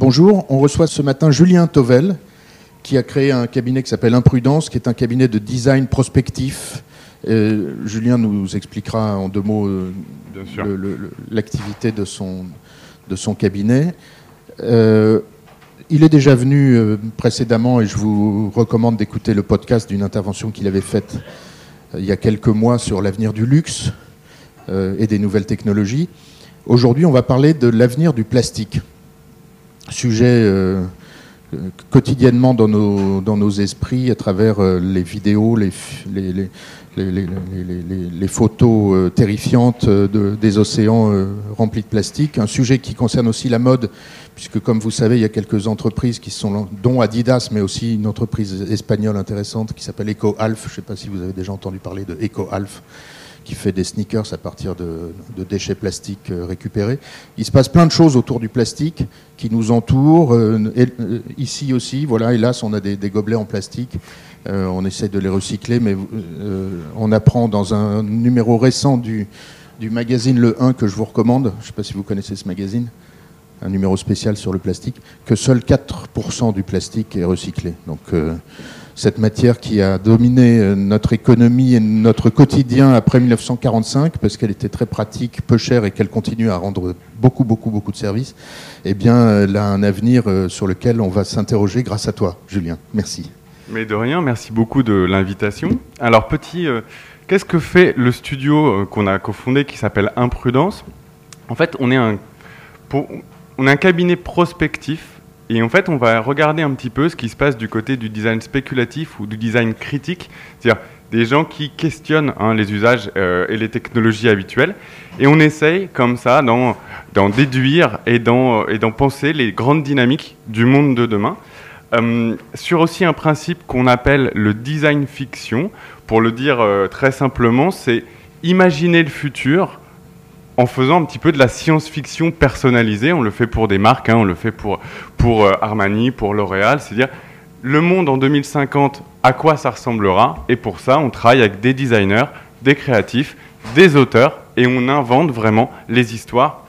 Bonjour, on reçoit ce matin Julien Tovel, qui a créé un cabinet qui s'appelle Imprudence, qui est un cabinet de design prospectif. Euh, Julien nous expliquera en deux mots euh, l'activité de son, de son cabinet. Euh, il est déjà venu euh, précédemment et je vous recommande d'écouter le podcast d'une intervention qu'il avait faite il y a quelques mois sur l'avenir du luxe et des nouvelles technologies. Aujourd'hui, on va parler de l'avenir du plastique, sujet euh, quotidiennement dans nos, dans nos esprits à travers euh, les vidéos, les, les, photos euh, terrifiantes de- des océans remplis de plastique. Un sujet qui concerne aussi la mode, puisque comme vous savez, il y a quelques entreprises qui sont, dont Adidas, mais aussi une entreprise espagnole intéressante qui s'appelle EcoAlf. Je ne sais pas si vous avez déjà entendu parler de EcoAlf qui fait des sneakers à partir de, déchets plastiques euh, récupérés. Il se passe plein de choses autour du plastique qui nous entourent. euh, euh, ici aussi, voilà, hélas, on a des, gobelets en plastique. On essaie de les recycler, mais on apprend dans un numéro récent du, magazine Le 1 que je vous recommande, je ne sais pas si vous connaissez ce magazine, un numéro spécial sur le plastique, que seul 4% du plastique est recyclé. Donc cette matière qui a dominé euh, notre économie et notre quotidien après 1945, parce qu'elle était très pratique, peu chère et qu'elle continue à rendre beaucoup, beaucoup, beaucoup de services, eh bien, elle a un avenir euh, sur lequel on va s'interroger grâce à toi, Julien. Merci. Mais de rien, merci beaucoup de l'invitation. Alors, petit, euh, qu'est-ce que fait le studio qu'on a cofondé qui s'appelle Imprudence? En fait, on est, un, on est un cabinet prospectif et en fait, on va regarder un petit peu ce qui se passe du côté du design spéculatif ou du design critique, c'est-à-dire des gens qui questionnent hein, les usages euh, et les technologies habituelles. Et on essaye, comme ça, d'en déduire et d'en et d'en penser les grandes dynamiques du monde de demain. Euh, sur aussi un principe qu'on appelle le design fiction. Pour le dire euh, très simplement, c'est imaginer le futur en faisant un petit peu de la science-fiction personnalisée. On le fait pour des marques, hein, on le fait pour, pour euh, Armani, pour L'Oréal. C'est-à-dire le monde en 2050, à quoi ça ressemblera? Et pour ça, on travaille avec des designers, des créatifs, des auteurs, et on invente vraiment les histoires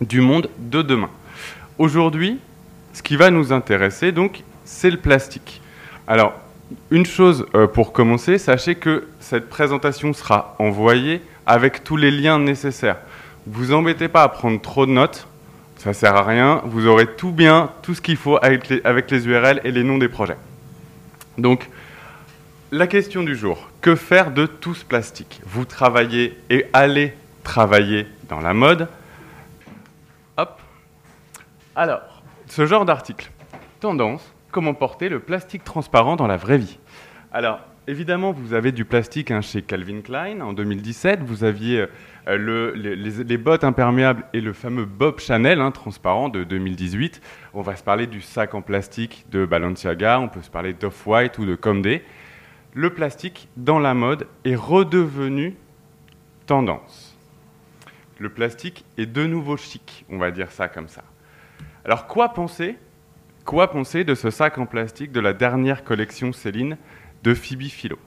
du monde de demain. Aujourd'hui, ce qui va nous intéresser, donc, c'est le plastique. Alors, une chose euh, pour commencer, sachez que cette présentation sera envoyée avec tous les liens nécessaires. Vous embêtez pas à prendre trop de notes, ça sert à rien. Vous aurez tout bien, tout ce qu'il faut avec les, URL et les noms des projets. Donc, la question du jour que faire de tout ce plastique? Vous travaillez et allez travailler dans la mode. Hop. Alors, ce genre d'article. Tendance, comment porter le plastique transparent dans la vraie vie? Alors, évidemment, vous avez du plastique hein, chez Calvin Klein en 2017. Vous aviez euh, le- les, les- les bottes imperméables et le fameux Bob Chanel hein, transparent de 2018. On va se parler du sac en plastique de Balenciaga, on peut se parler d'Off-White ou de Comdé. Le plastique dans la mode est redevenu tendance. Le plastique est de nouveau chic, on va dire ça comme ça. Alors quoi penser Quoi penser de ce sac en plastique de la dernière collection Céline? De Phoebe Philo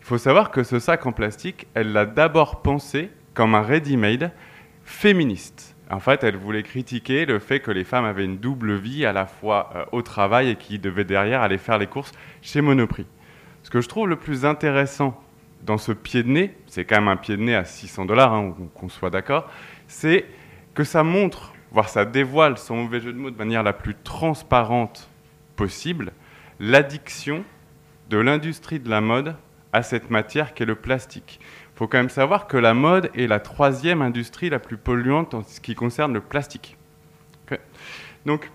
Il faut savoir que ce sac en plastique, elle l'a d'abord pensé comme un ready-made féministe. En fait, elle voulait critiquer le fait que les femmes avaient une double vie à la fois euh, au travail et qui devaient derrière aller faire les courses chez Monoprix. Ce que je trouve le plus intéressant dans ce pied de nez, c'est quand même un pied de nez à 600 dollars, hein, qu'on soit d'accord, c'est que ça montre, voire ça dévoile, sans mauvais jeu de mots, de manière la plus transparente possible, l'addiction de l'industrie de la mode à cette matière qu'est le plastique. Il faut quand même savoir que la mode est la troisième industrie la plus polluante en ce qui concerne le plastique. Donc,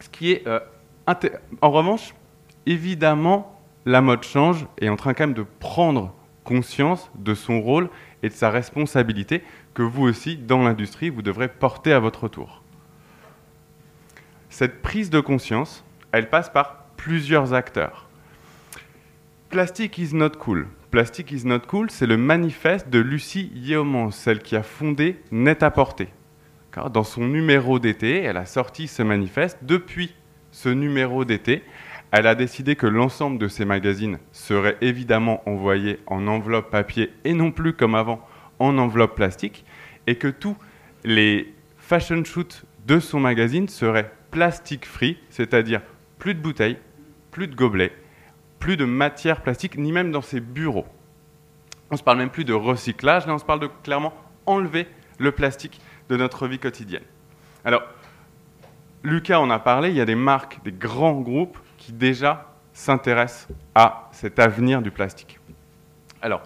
ce qui est... euh, en revanche, évidemment, la mode change et est en train quand même de prendre conscience de son rôle et de sa responsabilité que vous aussi, dans l'industrie, vous devrez porter à votre tour. Cette prise de conscience, elle passe par plusieurs acteurs. Plastic is not cool. Plastic is not cool, c'est le manifeste de Lucie Yeomans, celle qui a fondé Net-à-Porter. D'accord Dans son numéro d'été, elle a sorti ce manifeste. Depuis ce numéro d'été, elle a décidé que l'ensemble de ses magazines seraient évidemment envoyés en enveloppe papier et non plus comme avant en enveloppe plastique, et que tous les fashion shoots de son magazine seraient plastique free, c'est-à-dire plus de bouteilles, plus de gobelets, plus de matière plastique, ni même dans ses bureaux. On ne se parle même plus de recyclage, là on se parle de clairement enlever le plastique de notre vie quotidienne. Alors, Lucas en a parlé, il y a des marques, des grands groupes qui déjà s'intéressent à cet avenir du plastique. Alors,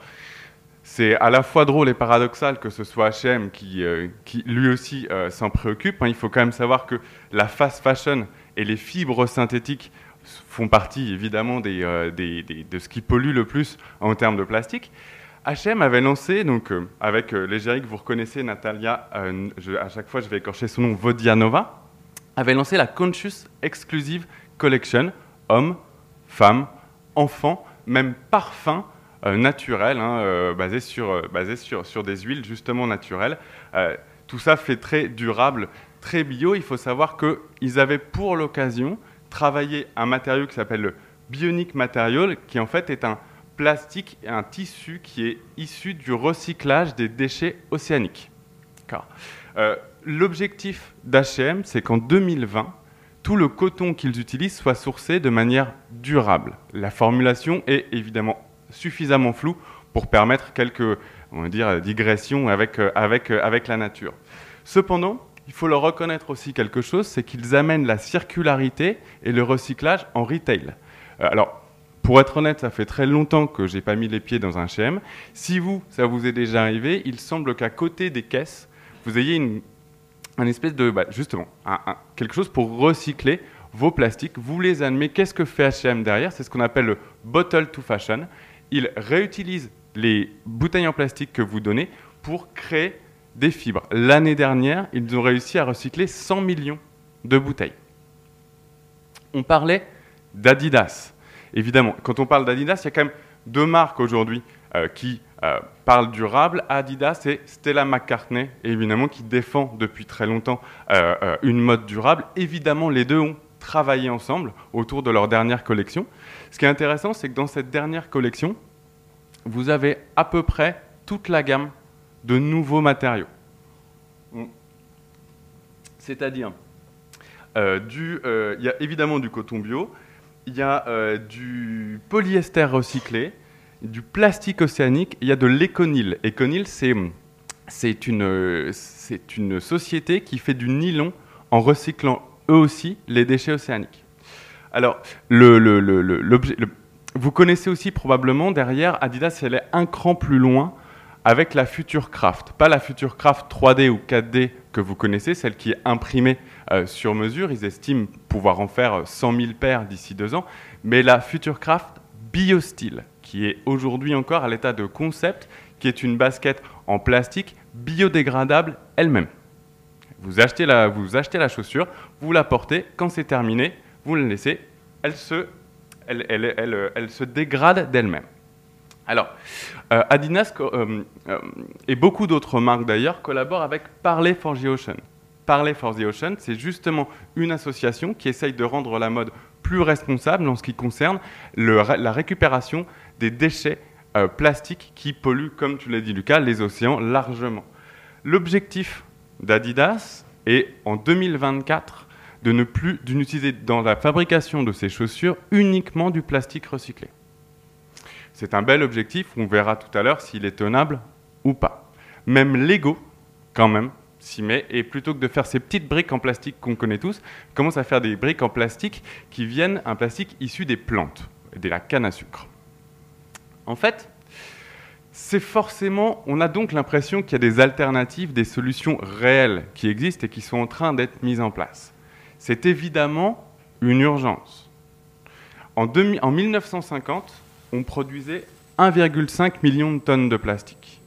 c'est à la fois drôle et paradoxal que ce soit H&M qui, euh, lui aussi euh, s'en préoccupe. Hein. Il faut quand même savoir que la fast fashion et les fibres synthétiques font partie évidemment euh, de ce qui pollue le plus en termes de plastique. H&M avait lancé, donc avec l'égérie que vous reconnaissez, Natalia, à chaque fois je vais écorcher son nom, Vodianova, avait lancé la Conscious Exclusive Collection, hommes, femmes, enfants, même parfums euh, naturel, hein, euh, basé, sur, euh, basé sur, sur, des huiles justement naturelles. tout ça fait très durable, très bio. Il faut savoir qu'ils avaient pour l'occasion travaillé un matériau qui s'appelle le Bionic Material, qui en fait est un plastique et un tissu qui est issu du recyclage des déchets océaniques. L'objectif d'HM, c'est qu'en 2020, tout le coton qu'ils utilisent soit sourcé de manière durable. La formulation est évidemment suffisamment flou pour permettre quelques on va dire, digressions avec, euh, avec, euh, avec la nature. Cependant, il faut leur reconnaître aussi quelque chose, c'est qu'ils amènent la circularité et le recyclage en retail. Euh, alors, pour être honnête, ça fait très longtemps que je n'ai pas mis les pieds dans un CM. Si vous, ça vous est déjà arrivé, il semble qu'à côté des caisses, vous ayez une, un espèce de, bah, justement, quelque chose pour recycler vos plastiques. Vous les admettez. Qu'est-ce que fait H&M derrière? C'est ce qu'on appelle le bottle to fashion ils réutilisent les bouteilles en plastique que vous donnez pour créer des fibres. L'année dernière, ils ont réussi à recycler 100 millions de bouteilles. On parlait d'Adidas. Évidemment, quand on parle d'Adidas, il y a quand même deux marques aujourd'hui euh, qui euh, parlent durable. Adidas et Stella McCartney, évidemment, qui défend depuis très longtemps euh, une mode durable. Évidemment, les deux ont travaillé ensemble autour de leur dernière collection. Ce qui est intéressant, c'est que dans cette dernière collection, vous avez à peu près toute la gamme de nouveaux matériaux. C'est-à-dire, euh, euh, il y a évidemment du coton bio, il y a euh, du polyester recyclé, du plastique océanique, il y a de l'éconil. Éconil, c'est une, une société qui fait du nylon en recyclant eux aussi les déchets océaniques. Alors, vous connaissez aussi probablement derrière Adidas, elle est un cran plus loin avec la Future Craft. Pas la Future Craft 3D ou 4D que vous connaissez, celle qui est imprimée euh, sur mesure. Ils estiment pouvoir en faire 100 000 paires d'ici deux ans. Mais la Future Craft BioSteel, qui est aujourd'hui encore à l'état de concept, qui est une basket en plastique biodégradable elle-même. Vous achetez, la, vous achetez la chaussure, vous la portez, quand c'est terminé, vous la laissez, elle se, elle, elle, elle, se dégrade d'elle-même. Alors, euh, Adidas euh, euh, et beaucoup d'autres marques d'ailleurs collaborent avec Parley for the Ocean. Parley for the Ocean, c'est justement une association qui essaye de rendre la mode plus responsable en ce qui concerne la récupération des déchets plastiques qui polluent, comme tu l'as dit Lucas, les océans largement. L'objectif d'Adidas est en 2024 de ne plus d'utiliser dans la fabrication de ces chaussures uniquement du plastique recyclé. C'est un bel objectif, on verra tout à l'heure s'il est tenable ou pas. Même Lego, quand même, s'y met, et plutôt que de faire ces petites briques en plastique qu'on connaît tous, commence à faire des briques en plastique qui viennent, un plastique issu des plantes, de la canne à sucre. En fait, c'est forcément, on a donc l'impression qu'il y a des alternatives, des solutions réelles qui existent et qui sont en train d'être mises en place c'est évidemment une urgence. En, 1950, on produisait 1,5 million de tonnes de plastique.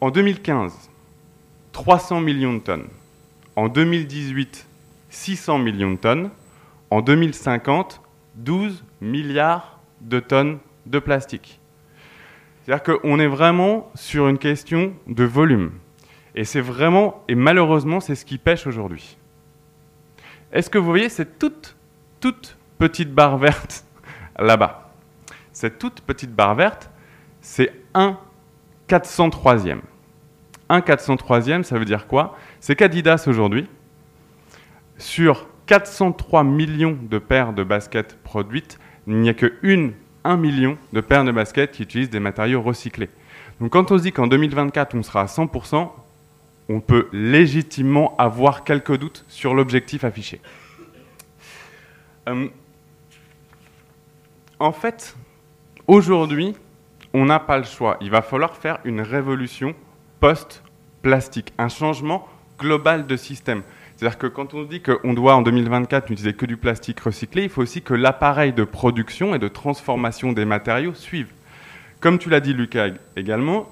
En 2015, 300 millions de tonnes. En 2018, 600 millions de tonnes. En 2050, 12 milliards de tonnes de plastique. C'est-à-dire qu'on est vraiment sur une question de volume. Et c'est vraiment, et malheureusement, c'est ce qui pêche aujourd'hui. Est-ce que vous voyez cette toute, toute petite barre verte là-bas? Cette toute petite barre verte, c'est 1 403e. 1 403e, ça veut dire quoi? C'est qu'Adidas aujourd'hui, sur 403 millions de paires de baskets produites, il n'y a que 1 million de paires de baskets qui utilisent des matériaux recyclés. Donc quand on se dit qu'en 2024, on sera à 100%, on peut légitimement avoir quelques doutes sur l'objectif affiché. Euh, en fait, aujourd'hui, on n'a pas le choix. Il va falloir faire une révolution post-plastique, un changement global de système. C'est-à-dire que quand on dit qu'on doit en 2024 n'utiliser que du plastique recyclé, il faut aussi que l'appareil de production et de transformation des matériaux suive. Comme tu l'as dit Lucas également,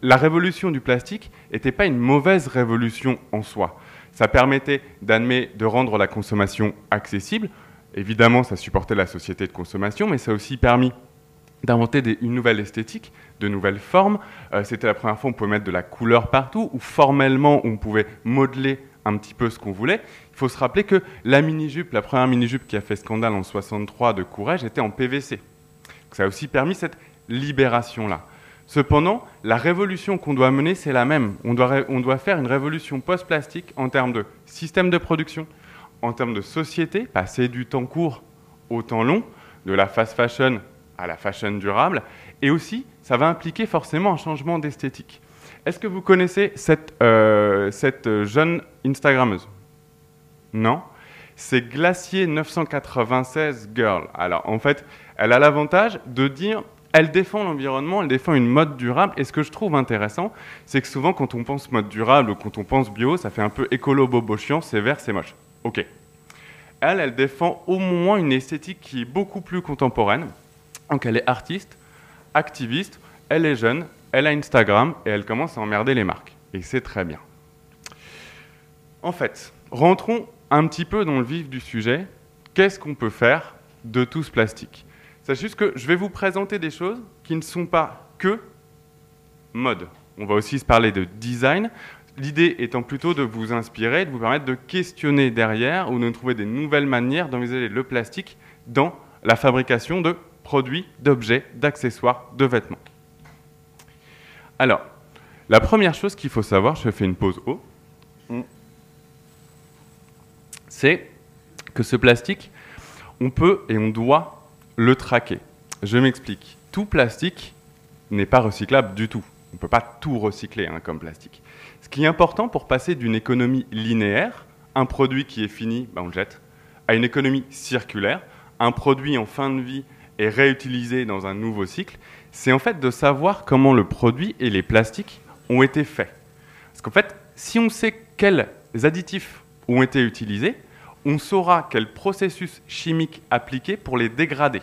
la révolution du plastique n'était pas une mauvaise révolution en soi. Ça permettait de rendre la consommation accessible. Évidemment, ça supportait la société de consommation, mais ça a aussi permis d'inventer une nouvelle esthétique, de nouvelles formes. Euh, c'était la première fois où on pouvait mettre de la couleur partout, ou formellement on pouvait modeler un petit peu ce qu'on voulait. Il faut se rappeler que la mini-jupe, la première mini-jupe qui a fait scandale en 63 de Courage, était en PVC. Ça a aussi permis cette libération-là. Cependant, la révolution qu'on doit mener, c'est la même. On doit, on doit faire une révolution post-plastique en termes de système de production, en termes de société, passer du temps court au temps long, de la fast fashion à la fashion durable, et aussi, ça va impliquer forcément un changement d'esthétique. Est-ce que vous connaissez cette, euh, cette jeune Instagrammeuse? Non C'est Glacier 996 Girl. Alors, en fait, elle a l'avantage de dire elle défend l'environnement, elle défend une mode durable. Et ce que je trouve intéressant, c'est que souvent, quand on pense mode durable ou quand on pense bio, ça fait un peu écolo bobo chiant, c'est vert, c'est moche. Ok. Elle, elle défend au moins une esthétique qui est beaucoup plus contemporaine. Donc, elle est artiste, activiste, elle est jeune, elle a Instagram et elle commence à emmerder les marques. Et c'est très bien. En fait, rentrons un petit peu dans le vif du sujet. Qu'est-ce qu'on peut faire de tout ce plastique? Sachez juste que je vais vous présenter des choses qui ne sont pas que mode. On va aussi se parler de design. L'idée étant plutôt de vous inspirer, de vous permettre de questionner derrière ou de trouver des nouvelles manières d'envisager le plastique dans la fabrication de produits, d'objets, d'accessoires, de vêtements. Alors, la première chose qu'il faut savoir, je fais une pause haut, c'est que ce plastique, on peut et on doit le traquer. Je m'explique. Tout plastique n'est pas recyclable du tout. On ne peut pas tout recycler hein, comme plastique. Ce qui est important pour passer d'une économie linéaire, un produit qui est fini, ben on le jette, à une économie circulaire, un produit en fin de vie est réutilisé dans un nouveau cycle, c'est en fait de savoir comment le produit et les plastiques ont été faits. Parce qu'en fait, si on sait quels additifs ont été utilisés, on saura quel processus chimique appliquer pour les dégrader.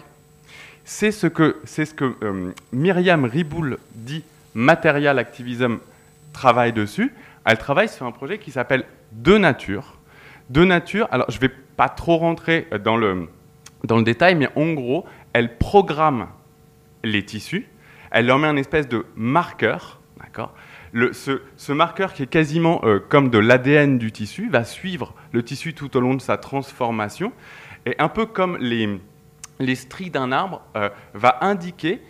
C'est ce que, c'est ce que euh, Myriam Riboul dit Material Activism travaille dessus. Elle travaille sur un projet qui s'appelle De Nature. De Nature, alors je ne vais pas trop rentrer dans le, dans le détail, mais en gros, elle programme les tissus, elle leur met un espèce de marqueur, d'accord? Ce, marqueur qui est quasiment euh, comme de l'ADN du tissu va suivre le tissu tout au long de sa transformation et un peu comme les, les stries d'un arbre euh, va indiquer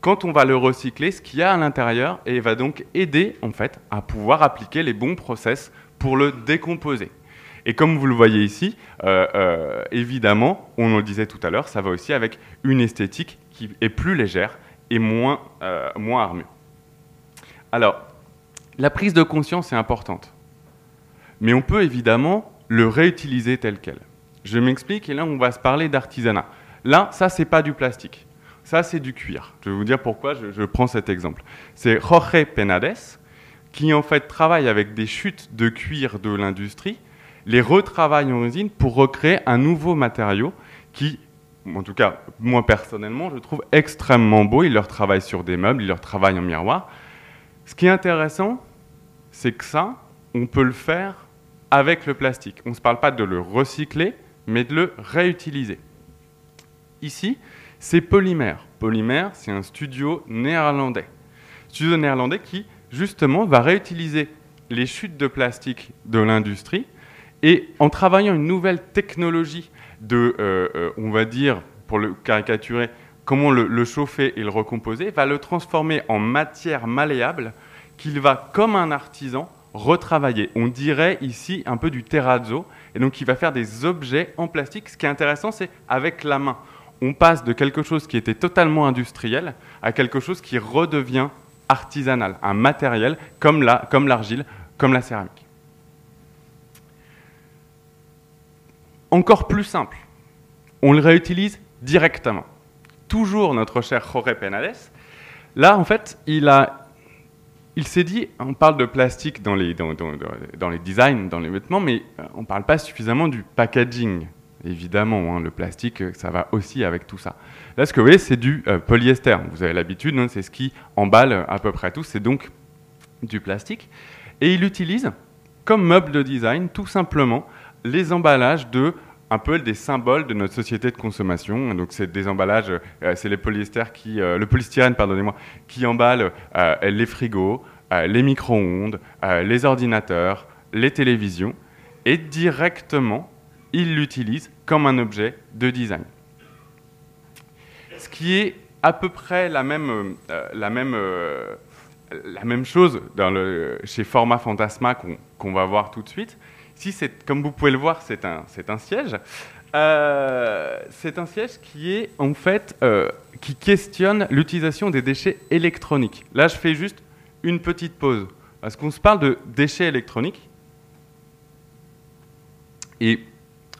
quand on va le recycler ce qu'il y a à l'intérieur et va donc aider en fait à pouvoir appliquer les bons process pour le décomposer. Et comme vous le voyez ici, euh, évidemment, on le disait tout à l'heure, ça va aussi avec une esthétique qui est plus légère et moins, moins armure. Alors, la prise de conscience est importante. Mais on peut évidemment le réutiliser tel quel. Je m'explique et là on va se parler d'artisanat. Là, ça c'est pas du plastique. Ça c'est du cuir. Je vais vous dire pourquoi je, prends cet exemple. C'est Jorge Penades qui en fait travaille avec des chutes de cuir de l'industrie, les retravaille en usine pour recréer un nouveau matériau qui en tout cas, moi personnellement, je trouve extrêmement beau. Il leur travaille sur des meubles, il leur travaille en miroir. Ce qui est intéressant, c'est que ça, on peut le faire avec le plastique. On ne se parle pas de le recycler, mais de le réutiliser. Ici, c'est Polymère. Polymère, c'est un studio néerlandais. Studio néerlandais qui, justement, va réutiliser les chutes de plastique de l'industrie et en travaillant une nouvelle technologie de, euh, euh, on va dire, pour le caricaturer, comment le, chauffer et le recomposer, va le transformer en matière malléable qu'il va, comme un artisan, retravaillés. On dirait ici un peu du terrazzo, et donc il va faire des objets en plastique. Ce qui est intéressant, c'est avec la main. On passe de quelque chose qui était totalement industriel à quelque chose qui redevient artisanal, un matériel comme l'argile, comme, comme la céramique. Encore plus simple, on le réutilise directement. Toujours notre cher Jorge Penales. Là, en fait, il il s'est dit, on parle de plastique dans les, dans, les designs, dans les vêtements, mais euh, on ne parle pas suffisamment du packaging. Évidemment, hein, le plastique, euh, ça va aussi avec tout ça. Là, ce que vous voyez, c'est du euh, polyester. Vous avez l'habitude, hein, c'est ce qui emballe à peu près tout. C'est donc du plastique. Et il utilise, comme meuble de design, tout simplement les emballages de un peu des symboles de notre société de consommation. Donc c'est des emballages, euh, c'est les euh, le polystyrène, pardonnez-moi, qui emballe euh, les frigos, les micro-ondes, les ordinateurs, les télévisions, et directement, il l'utilise comme un objet de design. Ce qui est à peu près la même, la même, la même chose dans chez Format Fantasma qu'on va voir tout de suite, comme vous pouvez le voir, c'est un, un, siège. Euh, c'est un siège qui est en fait euh, qui questionne l'utilisation des déchets électroniques. Là, je fais juste une petite pause parce qu'on se parle de déchets électroniques et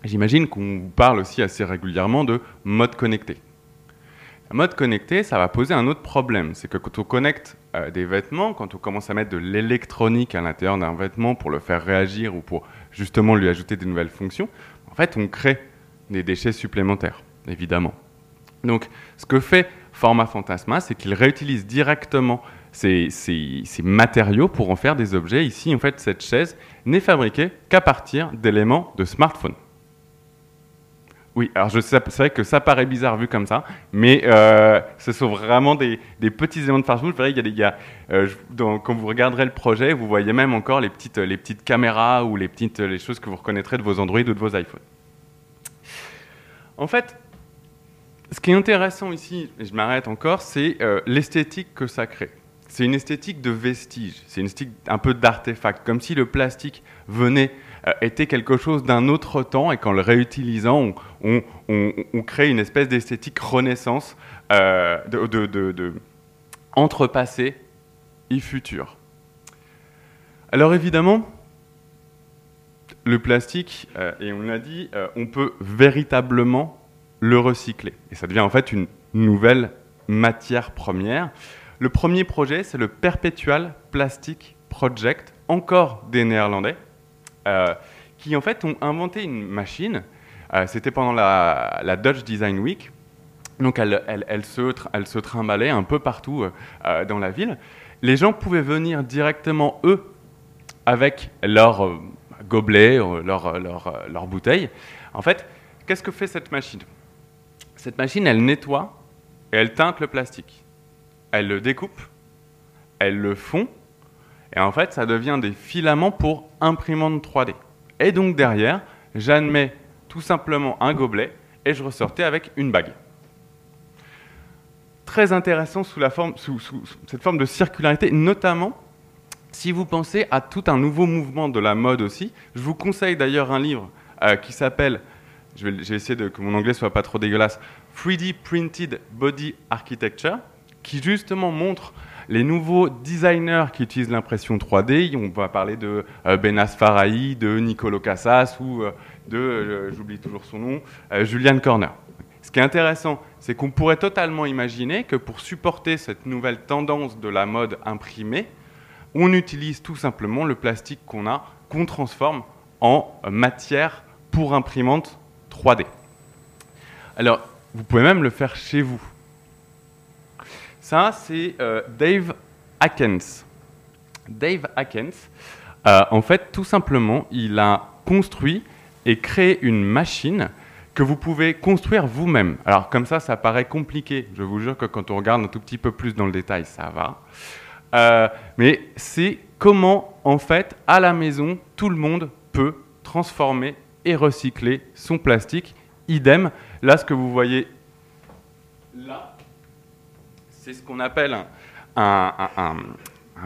j'imagine qu'on vous parle aussi assez régulièrement de mode connecté. Mode connecté, ça va poser un autre problème, c'est que quand on connecte euh, des vêtements, quand on commence à mettre de l'électronique à l'intérieur d'un vêtement pour le faire réagir ou pour justement lui ajouter des nouvelles fonctions, en fait, on crée des déchets supplémentaires, évidemment. Donc, ce que fait Format Fantasma, c'est qu'il réutilise directement ces, matériaux pour en faire des objets. Ici, en fait, cette chaise n'est fabriquée qu'à partir d'éléments de smartphone. Oui, alors c'est vrai que ça paraît bizarre vu comme ça, mais euh, ce sont vraiment des, petits éléments de fast-food. il y a des, gars, euh, quand vous regarderez le projet, vous voyez même encore les petites, caméras ou les petites les choses que vous reconnaîtrez de vos Android ou de vos iPhones. En fait, ce qui est intéressant ici, et je m'arrête encore, c'est euh, l'esthétique que ça crée. C'est une esthétique de vestige, c'est une esthétique un peu d'artefact, comme si le plastique venait euh, était quelque chose d'un autre temps et qu'en le réutilisant, on, crée une espèce d'esthétique renaissance euh, de, entre passé et futur. Alors évidemment, le plastique, euh, et on l'a dit, on peut véritablement le recycler. Et ça devient en fait une nouvelle matière première. Le premier projet, c'est le Perpetual Plastic Project, encore des Néerlandais, euh, qui en fait ont inventé une machine. Euh, c'était pendant la, Dutch Design Week. Donc elle, se, elle, se, trimballait un peu partout euh, dans la ville. Les gens pouvaient venir directement, eux, avec leur gobelet, leur, leur, leur bouteille. En fait, qu'est-ce que fait cette machine? Cette machine, elle nettoie et elle teinte le plastique. Elle le découpe, elle le fond, et en fait, ça devient des filaments pour imprimante 3D. Et donc derrière, j'admets tout simplement un gobelet et je ressortais avec une bague. Très intéressant sous, la forme, sous, cette forme de circularité, notamment si vous pensez à tout un nouveau mouvement de la mode aussi. Je vous conseille d'ailleurs un livre euh, qui s'appelle, je vais, de, que mon anglais soit pas trop dégueulasse, 3D Printed Body Architecture, qui justement montre les nouveaux designers qui utilisent l'impression 3D, on va parler de euh, Benas Farahi, de Nicolo Cassas ou euh, de, euh, j'oublie toujours son nom, Julian Corner. Ce qui est intéressant, c'est qu'on pourrait totalement imaginer que pour supporter cette nouvelle tendance de la mode imprimée, on utilise tout simplement le plastique qu'on a, qu'on transforme en matière pour imprimante 3D. Alors, vous pouvez même le faire chez vous. Ça, c'est euh, Dave Atkins. Dave Atkins, euh, en fait, tout simplement, il a construit et créé une machine que vous pouvez construire vous-même. Alors comme ça, ça paraît compliqué. Je vous jure que quand on regarde un tout petit peu plus dans le détail, ça va. Euh, mais c'est comment, en fait, à la maison, tout le monde peut transformer et recycler son plastique. Idem, là, ce que vous voyez là, c'est ce qu'on appelle un,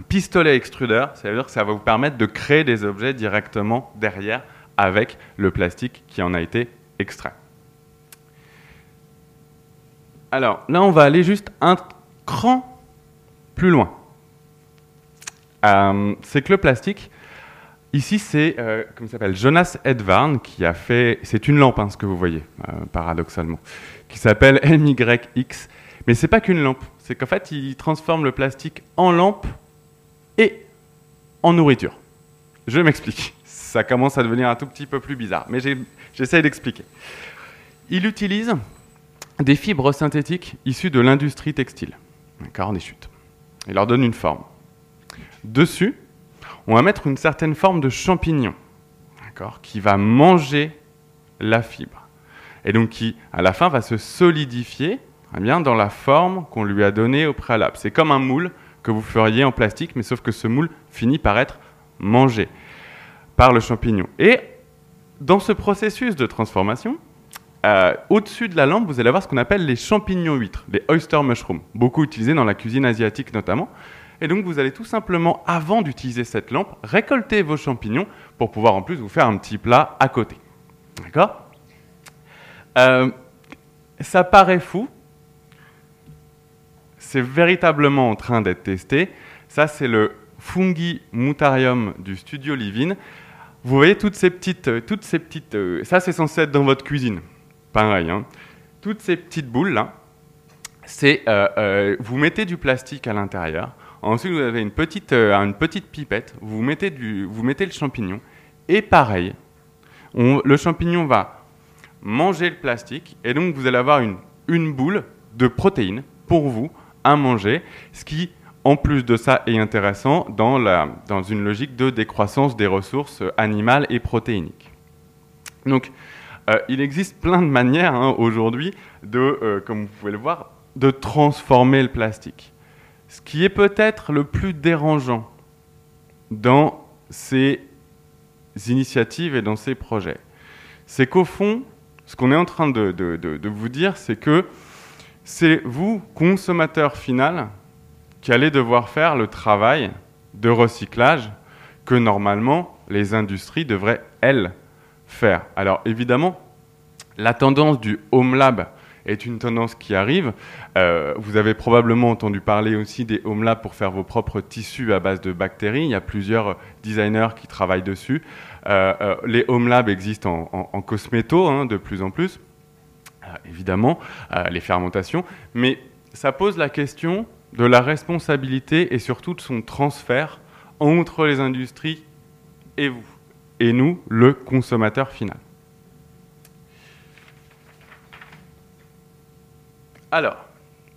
pistolet extrudeur, ça veut dire que ça va vous permettre de créer des objets directement derrière avec le plastique qui en a été extrait. Alors là, on va aller juste un cran plus loin. Euh, c'est que le plastique, ici c'est, euh, Jonas Edvarn qui a fait, c'est une lampe, hein, ce que vous voyez, euh, paradoxalement, qui s'appelle MYX. Mais c'est pas qu'une lampe, c'est qu'en fait, il transforme le plastique en lampe et en nourriture. Je m'explique. Ça commence à devenir un tout petit peu plus bizarre, mais j'essaie d'expliquer. Il utilise des fibres synthétiques issues de l'industrie textile, d'accord, des chutes. Il leur donne une forme. Dessus, on va mettre une certaine forme de champignon, d'accord, qui va manger la fibre. Et donc qui, à la fin, va se solidifier eh bien, dans la forme qu'on lui a donnée au préalable. C'est comme un moule que vous feriez en plastique, mais sauf que ce moule finit par être mangé par le champignon. Et dans ce processus de transformation, euh, au-dessus de la lampe, vous allez avoir ce qu'on appelle les champignons huîtres, les oyster mushrooms, beaucoup utilisés dans la cuisine asiatique notamment. Et donc vous allez tout simplement, avant d'utiliser cette lampe, récolter vos champignons pour pouvoir en plus vous faire un petit plat à côté. D'accord? Euh, Ça paraît fou. C'est véritablement en train d'être testé. Ça, c'est le Fungi Mutarium du studio Livin. Vous voyez toutes ces petites, euh, toutes ces petites, ça c'est censé être dans votre cuisine pareil. Hein. Toutes ces petites boules là, c'est euh, euh, vous mettez du plastique à l'intérieur. Ensuite, vous avez une petite, euh, une petite pipette. Vous mettez, du, vous mettez le champignon. Et pareil, le champignon va manger le plastique. Et donc, vous allez avoir une, une boule de protéines pour vous à manger. Ce qui, en plus de ça, est intéressant dans, la, dans une logique de décroissance des ressources animales et protéiniques. Donc, euh, il existe plein de manières hein, aujourd'hui de, euh, comme vous pouvez le voir, de transformer le plastique. Ce qui est peut-être le plus dérangeant dans ces initiatives et dans ces projets, c'est qu'au fond, ce qu'on est en train de, de vous dire, c'est que c'est vous, consommateur final, qui allez devoir faire le travail de recyclage que normalement les industries devraient, elles, faire. Alors évidemment, la tendance du Home Lab est une tendance qui arrive. Euh, vous avez probablement entendu parler aussi des Home Labs pour faire vos propres tissus à base de bactéries. Il y a plusieurs designers qui travaillent dessus. Euh, euh, les Home Labs existent en, cosméto hein, de plus en plus, évidemment, les fermentations. Mais ça pose la question de la responsabilité et surtout de son transfert entre les industries et vous et nous, le consommateur final. Alors,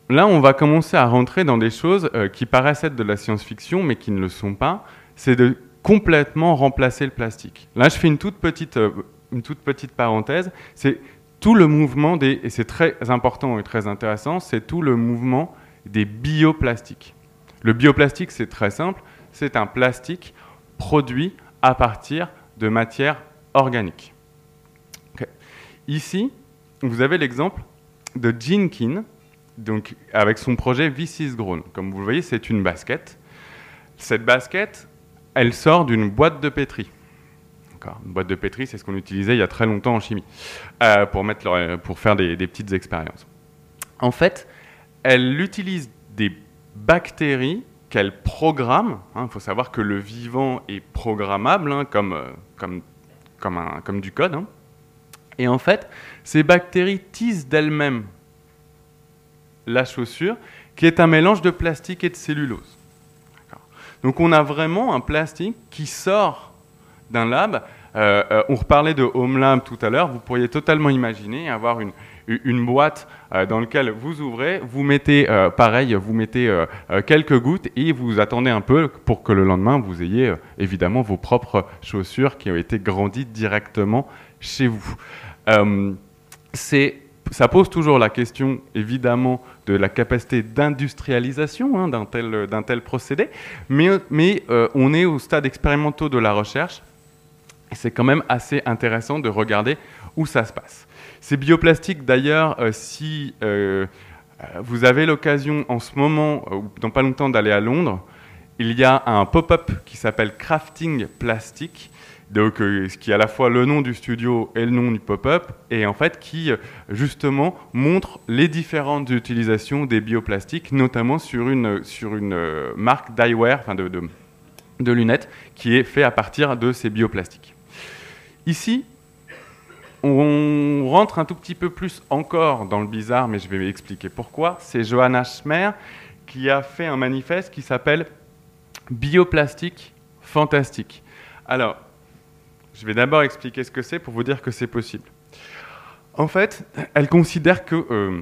là, on va commencer à rentrer dans des choses euh, qui paraissent être de la science-fiction, mais qui ne le sont pas. C'est de complètement remplacer le plastique. Là, je fais une toute petite, euh, une toute petite parenthèse. C'est tout le mouvement des, et c'est très important et très intéressant, c'est tout le mouvement des bioplastiques. Le bioplastique, c'est très simple, c'est un plastique produit à partir de matière organique. Ici, vous avez l'exemple de Keane, donc avec son projet This is Grown. Comme vous le voyez, c'est une basket. Cette basket, elle sort d'une boîte de pétri. Une boîte de pétri, c'est ce qu'on utilisait il y a très longtemps en chimie euh, pour, mettre pour faire des, petites expériences. En fait, elle utilise des bactéries qu'elle programme. Il hein, faut savoir que le vivant est programmable, hein, comme, euh, comme, comme, un, comme, du code. Hein. Et en fait, ces bactéries tissent d'elles-mêmes la chaussure, qui est un mélange de plastique et de cellulose. Donc on a vraiment un plastique qui sort d'un lab. Euh, euh, on reparlait de Home Lab tout à l'heure. Vous pourriez totalement imaginer avoir une, une boîte euh, dans laquelle vous ouvrez, vous mettez, pareil, vous mettez quelques gouttes et vous attendez un peu pour que le lendemain, vous ayez évidemment vos propres chaussures qui ont été grandies directement chez vous. ça pose toujours la question, évidemment, de la capacité d'industrialisation hein, d'un tel, tel, procédé, mais, mais on est au stade expérimental de la recherche, c'est quand même assez intéressant de regarder où ça se passe. Ces bioplastiques, d'ailleurs, euh, si euh, euh, vous avez l'occasion en ce moment, ou dans pas longtemps, d'aller à Londres, il y a un pop-up qui s'appelle Crafting Plastic, donc, ce qui est à la fois le nom du studio et le nom du pop-up, et en fait qui justement montre les différentes utilisations des bioplastiques, notamment sur une, sur une marque d'eyewear, enfin de, de, de lunettes, qui est fait à partir de ces bioplastiques. Ici, on rentre un tout petit peu plus encore dans le bizarre, mais je vais expliquer pourquoi. C'est Johanna Schmer qui a fait un manifeste qui s'appelle Bioplastique fantastique. Alors, je vais d'abord expliquer ce que c'est pour vous dire que c'est possible. En fait, elle considère que euh,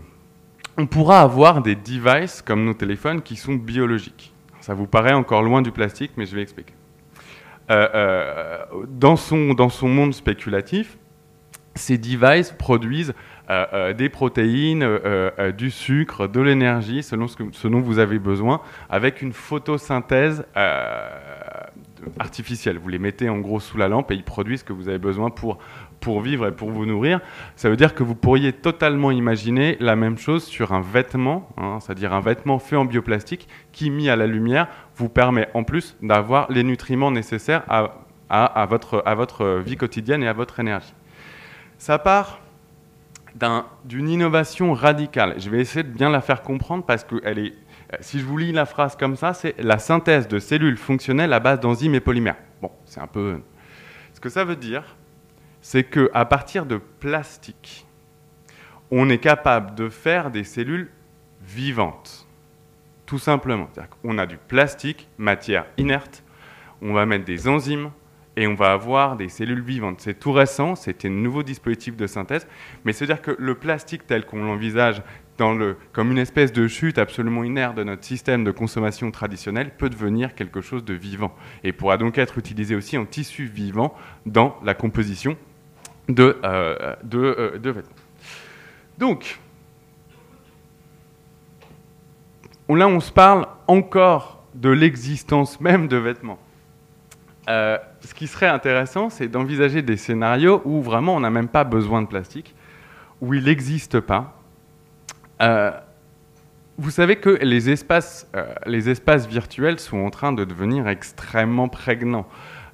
on pourra avoir des devices comme nos téléphones qui sont biologiques. Ça vous paraît encore loin du plastique, mais je vais expliquer. Euh, euh, dans, son, dans son monde spéculatif, ces devices produisent des protéines, du sucre, de l'énergie, selon ce, dont vous avez besoin, avec une photosynthèse artificielles. Vous les mettez en gros sous la lampe et ils produisent ce que vous avez besoin pour, pour vivre et pour vous nourrir. Ça veut dire que vous pourriez totalement imaginer la même chose sur un vêtement, hein, c'est-à-dire un vêtement fait en bioplastique qui, mis à la lumière, vous permet en plus d'avoir les nutriments nécessaires à, votre, à votre vie quotidienne et à votre énergie. Ça part d'une innovation radicale. Je vais essayer de bien la faire comprendre parce qu'elle est euh, si je vous lis la phrase comme ça, c'est la synthèse de cellules fonctionnelles à base d'enzymes et polymères. Bon, c'est un peu. Ce que ça veut dire, c'est qu'à partir de plastique, on est capable de faire des cellules vivantes. Tout simplement. On a du plastique, matière inerte, on va mettre des enzymes et on va avoir des cellules vivantes. C'est tout récent, c'était un nouveau dispositif de synthèse, mais c'est-à-dire que le plastique tel qu'on l'envisage comme une espèce de chute absolument inerte de notre système de consommation traditionnel peut devenir quelque chose de vivant et pourra donc être utilisé aussi en tissu vivant dans la composition de, euh, euh, de, vêtements. Donc, là on se parle encore de l'existence même de vêtements. Euh, ce qui serait intéressant, c'est d'envisager des scénarios où vraiment on n'a même pas besoin de plastique, où il n'existe pas, euh, vous savez que euh, les espaces virtuels sont en train de devenir extrêmement prégnants.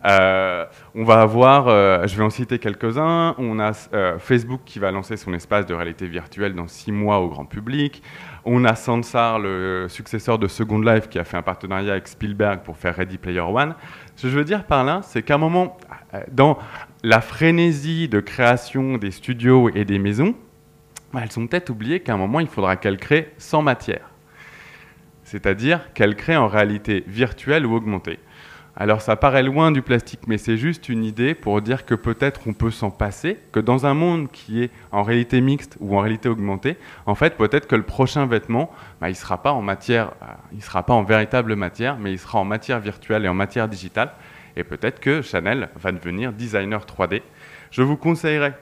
Euh, on va avoir, je vais en citer quelques-uns, on a Facebook qui va lancer son espace de réalité virtuelle dans six mois au grand public. On a Sansar, le successeur de Second Life, qui a fait un partenariat avec Spielberg pour faire Ready Player One. Ce que je veux dire par là, c'est qu'à un moment, dans la frénésie de création des studios et des maisons, bah, elles ont peut-être oublié qu'à un moment, il faudra qu'elles créent sans matière. C'est-à-dire qu'elles créent en réalité virtuelle ou augmentée. Alors ça paraît loin du plastique, mais c'est juste une idée pour dire que peut-être on peut s'en passer, que dans un monde qui est en réalité mixte ou en réalité augmentée, en fait peut-être que le prochain vêtement, bah, il ne sera pas en matière, euh, il sera pas en véritable matière, mais il sera en matière virtuelle et en matière digitale. Et peut-être que Chanel va devenir designer 3D. Je vous conseillerais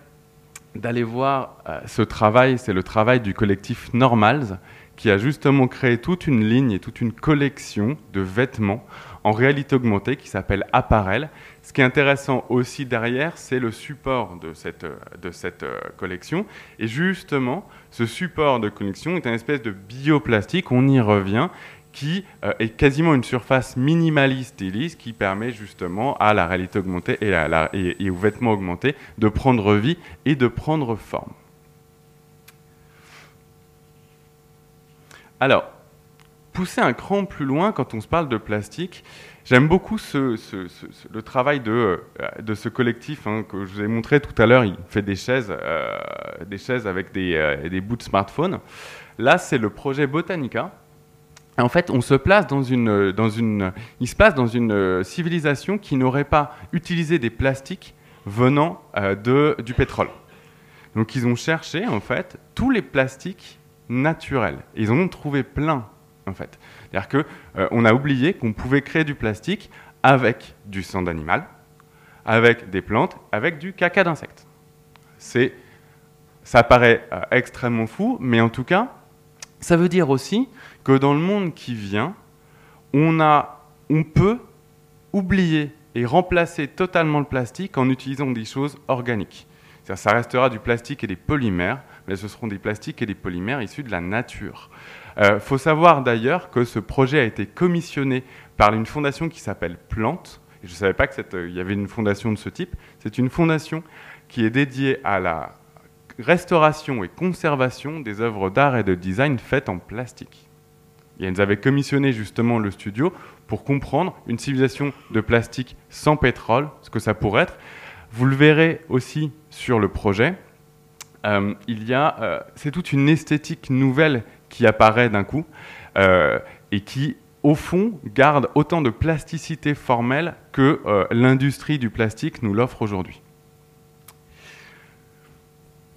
d'aller voir euh, ce travail, c'est le travail du collectif Normals, qui a justement créé toute une ligne et toute une collection de vêtements en réalité augmentée qui s'appelle Apparel. Ce qui est intéressant aussi derrière, c'est le support de cette, euh, collection. Et justement, ce support de collection est une espèce de bioplastique, on y revient, qui euh, est quasiment une surface minimaliste et lisse qui permet justement à la réalité augmentée et, et, aux vêtements augmentés de prendre vie et de prendre forme. Alors, pousser un cran plus loin quand on se parle de plastique, j'aime beaucoup le travail de, euh, ce collectif hein, que je vous ai montré tout à l'heure. Il fait des chaises, euh, des chaises avec des, des bouts de smartphone. Là, c'est le projet Botanica en fait, on se place dans une, il se place dans une euh, civilisation qui n'aurait pas utilisé des plastiques venant euh, de, du pétrole. Donc, ils ont cherché en fait tous les plastiques naturels. ils en ont trouvé plein en fait. C'est-à-dire que euh, a oublié qu'on pouvait créer du plastique avec du sang d'animal, avec des plantes, avec du caca d'insectes. C'est, ça paraît extrêmement fou, mais en tout cas, ça veut dire aussi que dans le monde qui vient, on, a, on peut oublier et remplacer totalement le plastique en utilisant des choses organiques. Ça restera du plastique et des polymères, mais ce seront des plastiques et des polymères issus de la nature. Il euh, faut savoir d'ailleurs que ce projet a été commissionné par une fondation qui s'appelle Plante. je ne savais pas qu'il y avait une fondation de ce type. C'est une fondation qui est dédiée à la restauration et conservation des œuvres d'art et de design faites en plastique. Et ils avaient commissionné justement le studio pour comprendre une civilisation de plastique sans pétrole, ce que ça pourrait être. Vous le verrez aussi sur le projet. Euh, il y a, euh, c'est toute une esthétique nouvelle qui apparaît d'un coup euh, et qui, au fond, garde autant de plasticité formelle que l'industrie du plastique nous l'offre aujourd'hui.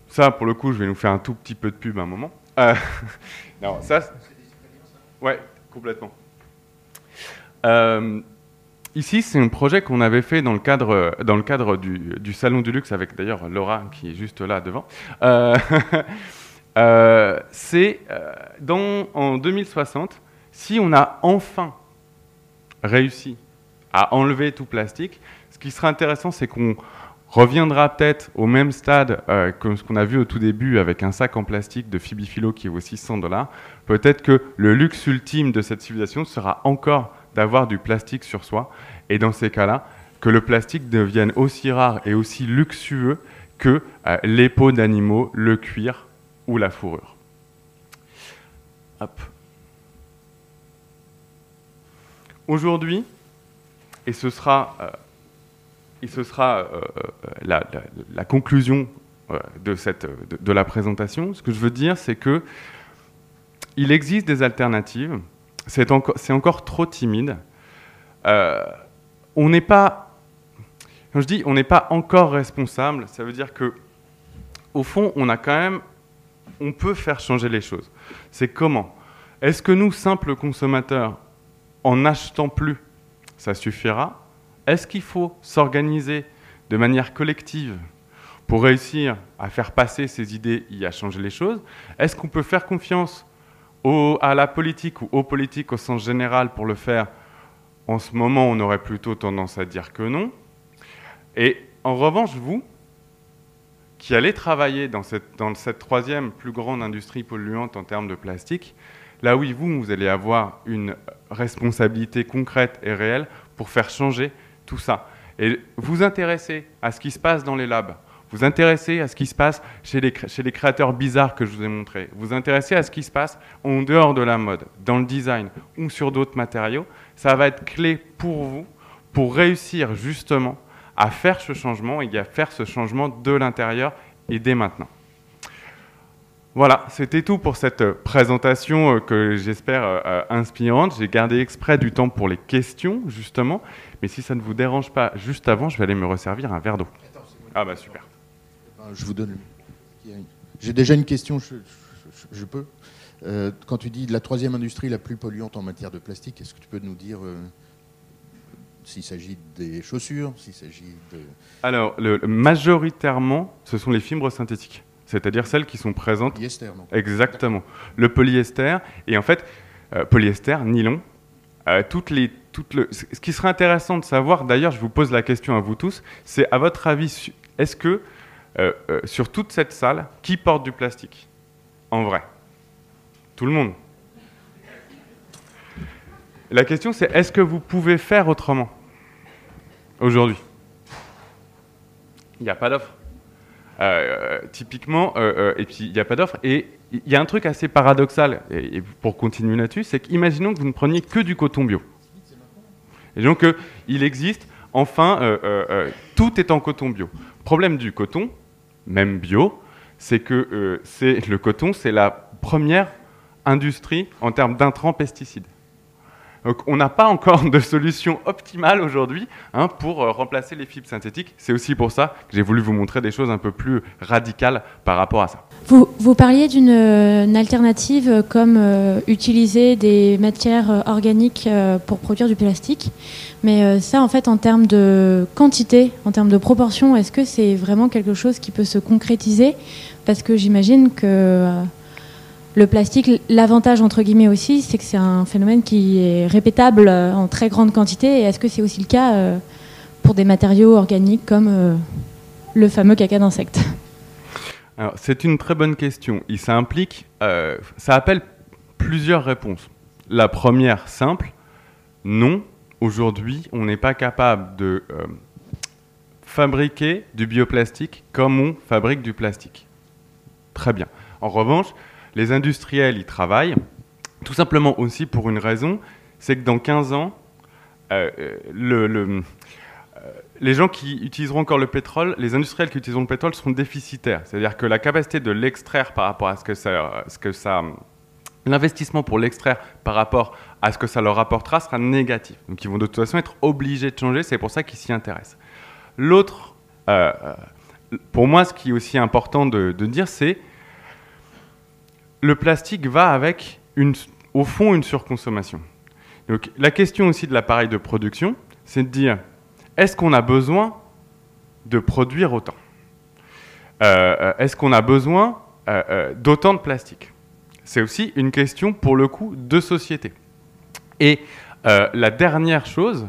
Ça, pour le coup, je vais nous faire un tout petit peu de pub un moment. non, ça, ouais, complètement. Ici, c'est un projet qu'on avait fait dans le cadre, dans le cadre du, Salon du Luxe, avec d'ailleurs Laura qui est juste là devant. Euh, euh, c'est euh, en 2060, si on a enfin réussi à enlever tout plastique, ce qui sera intéressant, c'est qu'on reviendra peut-être au même stade que ce qu'on a vu au tout début avec un sac en plastique de Fibifilo qui vaut 600 dollars. Peut-être que le luxe ultime de cette civilisation sera encore d'avoir du plastique sur soi. Et dans ces cas-là, que le plastique devienne aussi rare et aussi luxueux que euh, les peaux d'animaux, le cuir ou la fourrure. Aujourd'hui, et ce sera, euh, et ce sera euh, la, conclusion de, cette, de, la présentation, ce que je veux dire, c'est que il existe des alternatives c'est encore, trop timide. Euh, on n'est pas, quand je dis on n'est pas encore responsable, ça veut dire que au fond, on a quand même, on peut faire changer les choses. C'est comment? Est-ce que nous, simples consommateurs, en n'achetant plus, ça suffira? Est-ce qu'il faut s'organiser de manière collective pour réussir à faire passer ces idées et à changer les choses? Est-ce qu'on peut faire confiance à la politique ou aux politiques au sens général pour le faire, en ce moment, on aurait plutôt tendance à dire que non. Et en revanche, vous, qui allez travailler dans cette, dans cette troisième plus grande industrie polluante en termes de plastique, là oui, vous, vous allez avoir une responsabilité concrète et réelle pour faire changer tout ça. Et vous intéresser à ce qui se passe dans les labs, vous intéressez à ce qui se passe chez les, chez les créateurs bizarres que je vous ai montrés, vous intéressez à ce qui se passe en dehors de la mode, dans le design ou sur d'autres matériaux, ça va être clé pour vous pour réussir justement à faire ce changement et à faire ce changement de l'intérieur et dès maintenant. Voilà, c'était tout pour cette présentation euh, que j'espère euh, euh, inspirante. J'ai gardé exprès du temps pour les questions, justement. Mais si ça ne vous dérange pas, juste avant, je vais aller me resservir un verre d'eau. Ah bah super je vous donne. J'ai déjà une question, je, peux. Euh, quand tu dis la troisième industrie la plus polluante en matière de plastique, est-ce que tu peux nous dire euh, s'il s'agit des chaussures, s'il s'agit de... Alors, le, majoritairement, ce sont les fibres synthétiques, c'est-à-dire celles qui sont présentes... Polyester, non Exactement. Le polyester, et en fait, euh, polyester, nylon, toutes les, le, ce qui serait intéressant de savoir, d'ailleurs, je vous pose la question à vous tous, c'est à votre avis, est-ce que euh, euh, sur toute cette salle, qui porte du plastique En vrai Tout le monde. La question c'est est-ce que vous pouvez faire autrement aujourd'hui? Il n'y a pas d'offre. Euh, typiquement, et puis il n'y a pas d'offre. Et il y a un truc assez paradoxal, et, pour continuer là-dessus, c'est qu'imaginons que vous ne preniez que du coton bio. Et donc, il existe, enfin, tout est en coton bio. Problème du coton, même bio, c'est que euh, c'est le coton, c'est la première industrie en termes d'intrants pesticides. Donc on n'a pas encore de solution optimale aujourd'hui hein, pour euh, remplacer les fibres synthétiques. C'est aussi pour ça que j'ai voulu vous montrer des choses un peu plus radicales par rapport à ça. Vous, vous parliez d'une euh, alternative comme utiliser des matières organiques pour produire du plastique. Mais euh, ça, en fait, en termes de quantité, en termes de proportion, est-ce que c'est vraiment quelque chose qui peut se concrétiser? Parce que j'imagine que euh, le plastique, l'avantage entre guillemets aussi, c'est que c'est un phénomène qui est répétable euh, en très grande quantité. Et est-ce que c'est aussi le cas pour des matériaux organiques comme le fameux caca d'insectes C'est une très bonne question. Ça euh, ça appelle plusieurs réponses. La première, simple, non, aujourd'hui, on n'est pas capable de euh, fabriquer du bioplastique comme on fabrique du plastique. Très bien. En revanche, les industriels y travaillent, tout simplement aussi pour une raison, c'est que dans 15 ans, euh, le, les gens qui utiliseront encore le pétrole, les industriels qui utiliseront le pétrole seront déficitaires. C'est-à-dire que la capacité de l'extraire par rapport à ce que ça, que ça l'investissement pour l'extraire par rapport à ce que ça leur apportera sera négatif. Donc ils vont de toute façon être obligés de changer, c'est pour ça qu'ils s'y intéressent. L'autre, euh, pour moi, ce qui est aussi important de, dire, c'est le plastique va avec, au fond, une surconsommation. Donc la question aussi de l'appareil de production, c'est de dire, est-ce qu'on a besoin de produire autant euh, euh, Est-ce qu'on a besoin euh, d'autant de plastique? C'est aussi une question, pour le coup, de société. Et la dernière chose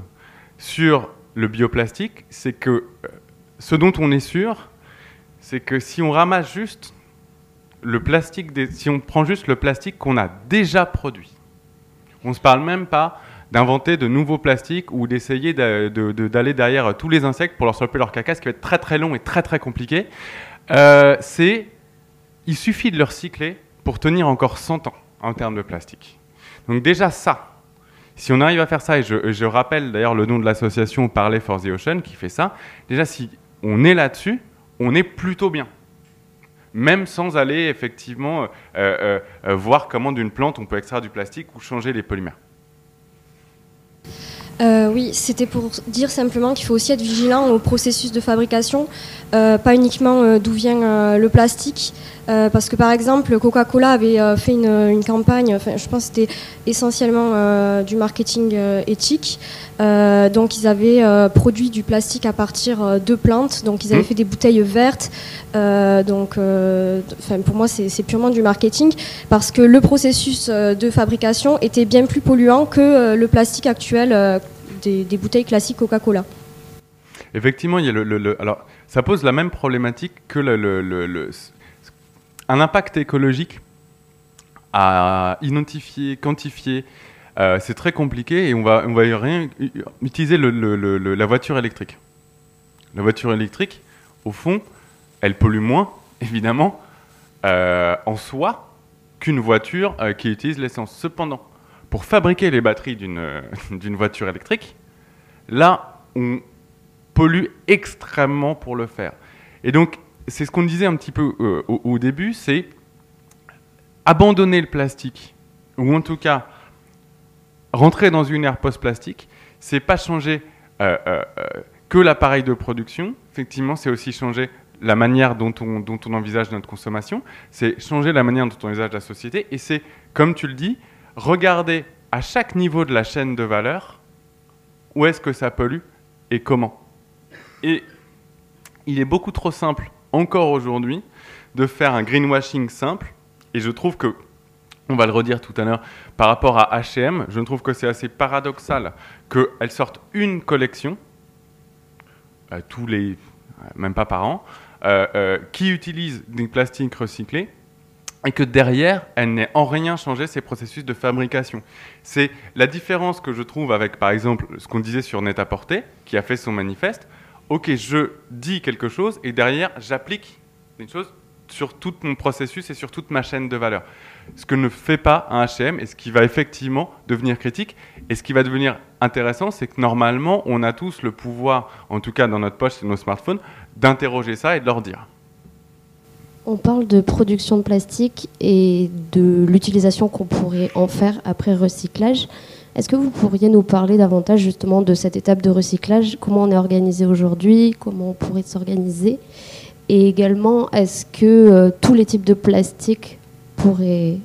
sur le bioplastique, c'est que ce dont on est sûr, c'est que si on ramasse juste le plastique, si on prend juste le plastique qu'on a déjà produit, on ne se parle même pas d'inventer de nouveaux plastiques ou d'essayer d'aller derrière tous les insectes pour leur stopper leur caca, ce qui va être très très long et très très compliqué. Euh, c'est, il suffit de le recycler pour tenir encore 100 ans en termes de plastique. Donc déjà ça, si on arrive à faire ça, et je, rappelle d'ailleurs le nom de l'association Parler for the Ocean qui fait ça, déjà si on est là-dessus, on est plutôt bien. Même sans aller effectivement euh, euh, voir comment d'une plante on peut extraire du plastique ou changer les polymères. Euh, oui, c'était pour dire simplement qu'il faut aussi être vigilant au processus de fabrication, euh, pas uniquement euh, d'où vient le plastique. Parce que par exemple, Coca-Cola avait fait une, campagne, enfin, je pense que c'était essentiellement du marketing éthique. donc ils avaient produit du plastique à partir de plantes, donc ils avaient mmh. fait des bouteilles vertes. donc pour moi, c'est purement du marketing parce que le processus de fabrication était bien plus polluant que le plastique actuel des, bouteilles classiques Coca-Cola. Effectivement, il y a le, alors, ça pose la même problématique que le, un impact écologique à identifier, quantifier. Euh, c'est très compliqué et on va, on va rien utiliser la voiture électrique. La voiture électrique, au fond, elle pollue moins, évidemment, euh, en soi qu'une voiture euh, qui utilise l'essence. Cependant, pour fabriquer les batteries d'une voiture électrique, là, on pollue extrêmement pour le faire. Et donc, c'est ce qu'on disait un petit peu euh, au, début, c'est abandonner le plastique, ou en tout cas rentrer dans une ère post-plastique, c'est pas changer euh, euh, que l'appareil de production, effectivement, c'est aussi changer la manière dont on, dont on envisage notre consommation, c'est changer la manière dont on envisage la société, et c'est, comme tu le dis, regarder à chaque niveau de la chaîne de valeur où est-ce que ça pollue et comment. Et il est beaucoup trop simple, encore aujourd'hui, de faire un greenwashing simple. Et je trouve que, on va le redire tout à l'heure, par rapport à HM, je trouve que c'est assez paradoxal qu'elle sorte une collection, euh, tous les, euh, même pas par an, euh, qui utilise des plastiques recyclés et que derrière, elle n'ait en rien changé ses processus de fabrication. C'est la différence que je trouve avec, par exemple, ce qu'on disait sur Net-à-Porter, qui a fait son manifeste. Ok, je dis quelque chose et derrière, j'applique une chose sur tout mon processus et sur toute ma chaîne de valeur. Ce que ne fait pas un H&M et ce qui va effectivement devenir critique. Et ce qui va devenir intéressant, c'est que normalement, on a tous le pouvoir, en tout cas dans notre poche et nos smartphones, d'interroger ça et de leur dire. On parle de production de plastique et de l'utilisation qu'on pourrait en faire après recyclage. Est-ce que vous pourriez nous parler davantage justement de cette étape de recyclage? Comment on est organisé aujourd'hui? Comment on pourrait s'organiser? Et également, est-ce que euh, tous les types de plastique pourraient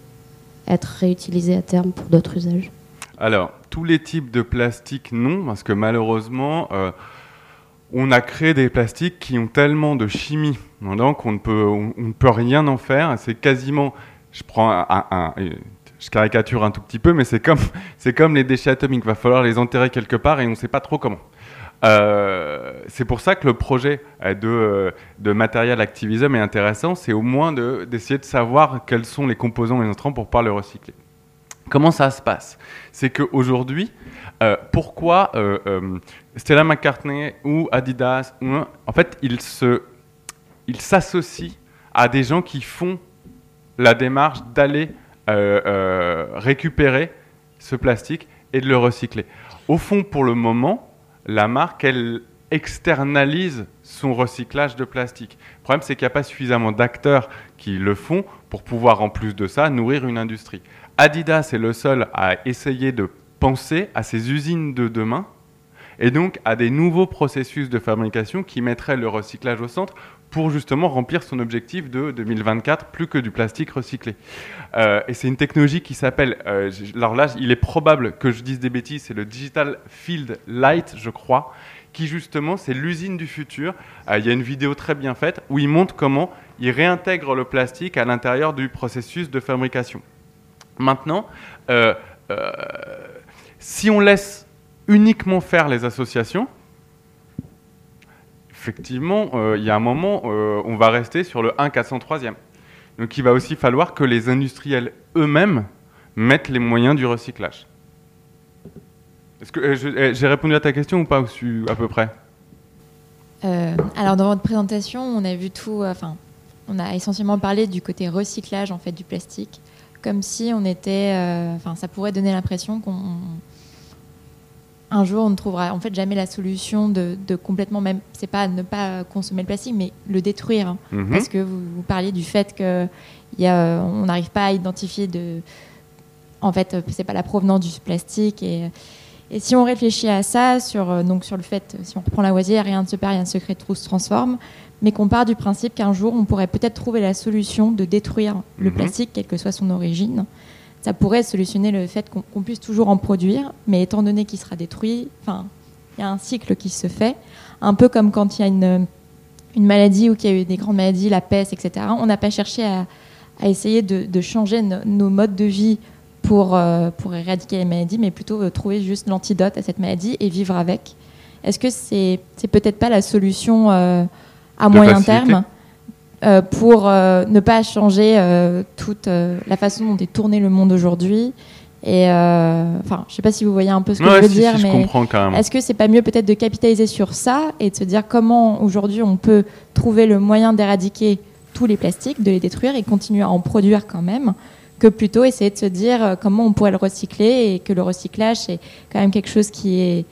être réutilisés à terme pour d'autres usages? Alors, tous les types de plastique, non, parce que malheureusement, euh, on a créé des plastiques qui ont tellement de chimie donc ne peut, on, ne peut rien en faire. C'est quasiment, je prends un, je caricature un tout petit peu, mais c'est comme, les déchets atomiques. Il va falloir les enterrer quelque part et on ne sait pas trop comment. c'est pour ça que le projet de, de matériel activisme est intéressant, c'est au moins d'essayer de, savoir quels sont les composants et les entrants pour pouvoir le recycler. Comment ça se passe? C'est qu'aujourd'hui, euh, pourquoi euh, euh, Stella McCartney ou Adidas, en fait, ils s'associent à des gens qui font la démarche d'aller récupérer ce plastique et de le recycler. Au fond, pour le moment, la marque, elle externalise son recyclage de plastique. Le problème, c'est qu'il n'y a pas suffisamment d'acteurs qui le font pour pouvoir, en plus de ça, nourrir une industrie. Adidas est le seul à essayer de penser à ces usines de demain et donc à des nouveaux processus de fabrication qui mettraient le recyclage au centre pour justement remplir son objectif de 2024 plus que du plastique recyclé. Euh, et c'est une technologie qui s'appelle, euh, alors là il est probable que je dise des bêtises, c'est le Digital Field Light je crois, qui justement c'est l'usine du futur. Euh, il y a une vidéo très bien faite où il montre comment il réintègre le plastique à l'intérieur du processus de fabrication. Maintenant, si on laisse uniquement faire les associations, effectivement, euh, il y a un moment, on va rester sur le 1 403e. Donc il va aussi falloir que les industriels eux-mêmes mettent les moyens du recyclage. Est-ce que j'ai répondu à ta question ou pas à peu près? Alors dans votre présentation, on a vu tout, enfin, on a essentiellement parlé du côté recyclage en fait du plastique comme si on était. Euh, ça pourrait donner l'impression qu'on. Un jour, on ne trouvera en fait jamais la solution de, complètement même. C'est pas ne pas consommer le plastique, mais le détruire. Hein. Mhm. Parce que vous, parliez du fait que y a, on n'arrive pas à identifier de. En fait, c'est pas la provenance du plastique et. Et si on réfléchit à ça, sur, donc sur le fait, si on reprend la voisière, rien ne se perd, rien ne se crée, tout se transforme, mais qu'on part du principe qu'un jour, on pourrait peut-être trouver la solution de détruire le mhm. plastique, quelle que soit son origine. Ça pourrait solutionner le fait qu'on puisse toujours en produire, mais étant donné qu'il sera détruit, enfin, il y a un cycle qui se fait, un peu comme quand il y a une, une maladie ou qu'il y a eu des grandes maladies, la peste, etc. On n'a pas cherché à, essayer de, changer nos modes de vie pour, euh, pour éradiquer les maladies, mais plutôt euh, trouver juste l'antidote à cette maladie et vivre avec. Est-ce que c'est c'est peut-être pas la solution euh, à moyen terme? Euh, pour euh, ne pas changer euh, toute la façon dont est tourné le monde aujourd'hui. Et enfin, je sais pas si vous voyez un peu ce que je veux dire, mais est-ce que c'est pas mieux peut-être de capitaliser sur ça et de se dire comment aujourd'hui on peut trouver le moyen d'éradiquer tous les plastiques, de les détruire et continuer à en produire quand même, que plutôt essayer de se dire comment on pourrait le recycler et que le recyclage c'est quand même quelque chose qui est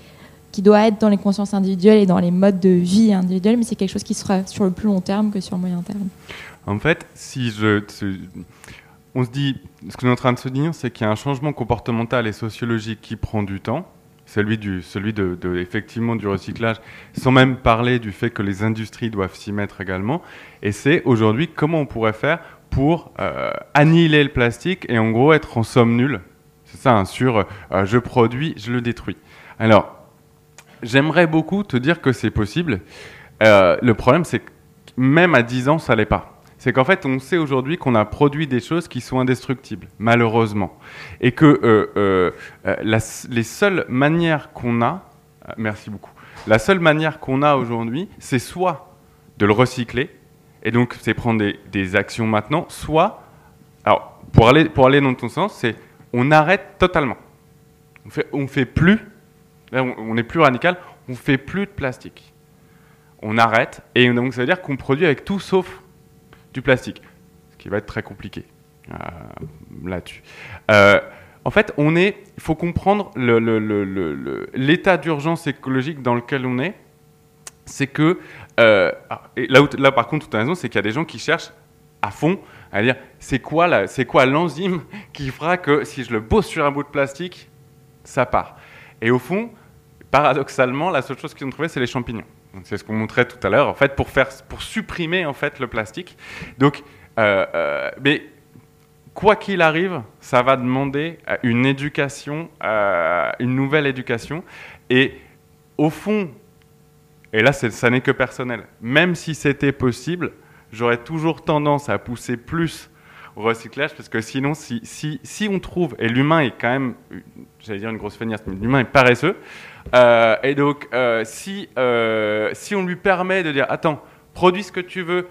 qui doit être dans les consciences individuelles et dans les modes de vie individuels, mais c'est quelque chose qui sera sur le plus long terme que sur le moyen terme. En fait, si on se dit, ce que nous sommes en train de se dire, c'est qu'il y a un changement comportemental et sociologique qui prend du temps, celui du, celui de, effectivement du recyclage, sans même parler du fait que les industries doivent s'y mettre également. Et c'est aujourd'hui comment on pourrait faire pour euh, annihiler le plastique et en gros être en somme nulle. C'est ça, hein, sur euh, je produis, je le détruis. Alors, J'aimerais beaucoup te dire que c'est possible. Euh, le problème, c'est que même à 10 ans, ça l'est pas. C'est qu'en fait, on sait aujourd'hui qu'on a produit des choses qui sont indestructibles, malheureusement. Et que euh, euh, les seules manières qu'on a, merci beaucoup, la seule manière qu'on a aujourd'hui, c'est soit de le recycler, et donc c'est prendre des, actions maintenant, soit, alors pour aller, pour aller dans ton sens, c'est on arrête totalement. On fait, on fait plus Là, on est plus radical, on fait plus de plastique. On arrête, et donc ça veut dire qu'on produit avec tout sauf du plastique, ce qui va être très compliqué euh, là-dessus. Euh, en fait, on est, il faut comprendre l'état d'urgence écologique dans lequel on est. C'est que, euh, là, là par contre, as raison, c'est qu'il y a des gens qui cherchent à fond à dire c'est quoi l'enzyme qui fera que si je le bosse sur un bout de plastique, ça part. Et au fond, paradoxalement, la seule chose qu'ils ont trouvé, c'est les champignons. C'est ce qu'on montrait tout à l'heure, en fait, pour, faire, pour supprimer en fait le plastique. Donc, euh, euh, mais quoi qu'il arrive, ça va demander euh, une éducation, une nouvelle éducation. Et au fond, et là, ça n'est que personnel, même si c'était possible, j'aurais toujours tendance à pousser plus au recyclage, parce que sinon, si, si, si on trouve, et l'humain est quand même, j'allais dire une grosse feignasse, mais l'humain est paresseux, euh, et donc si, si on lui permet de dire, attends, produis ce que tu veux,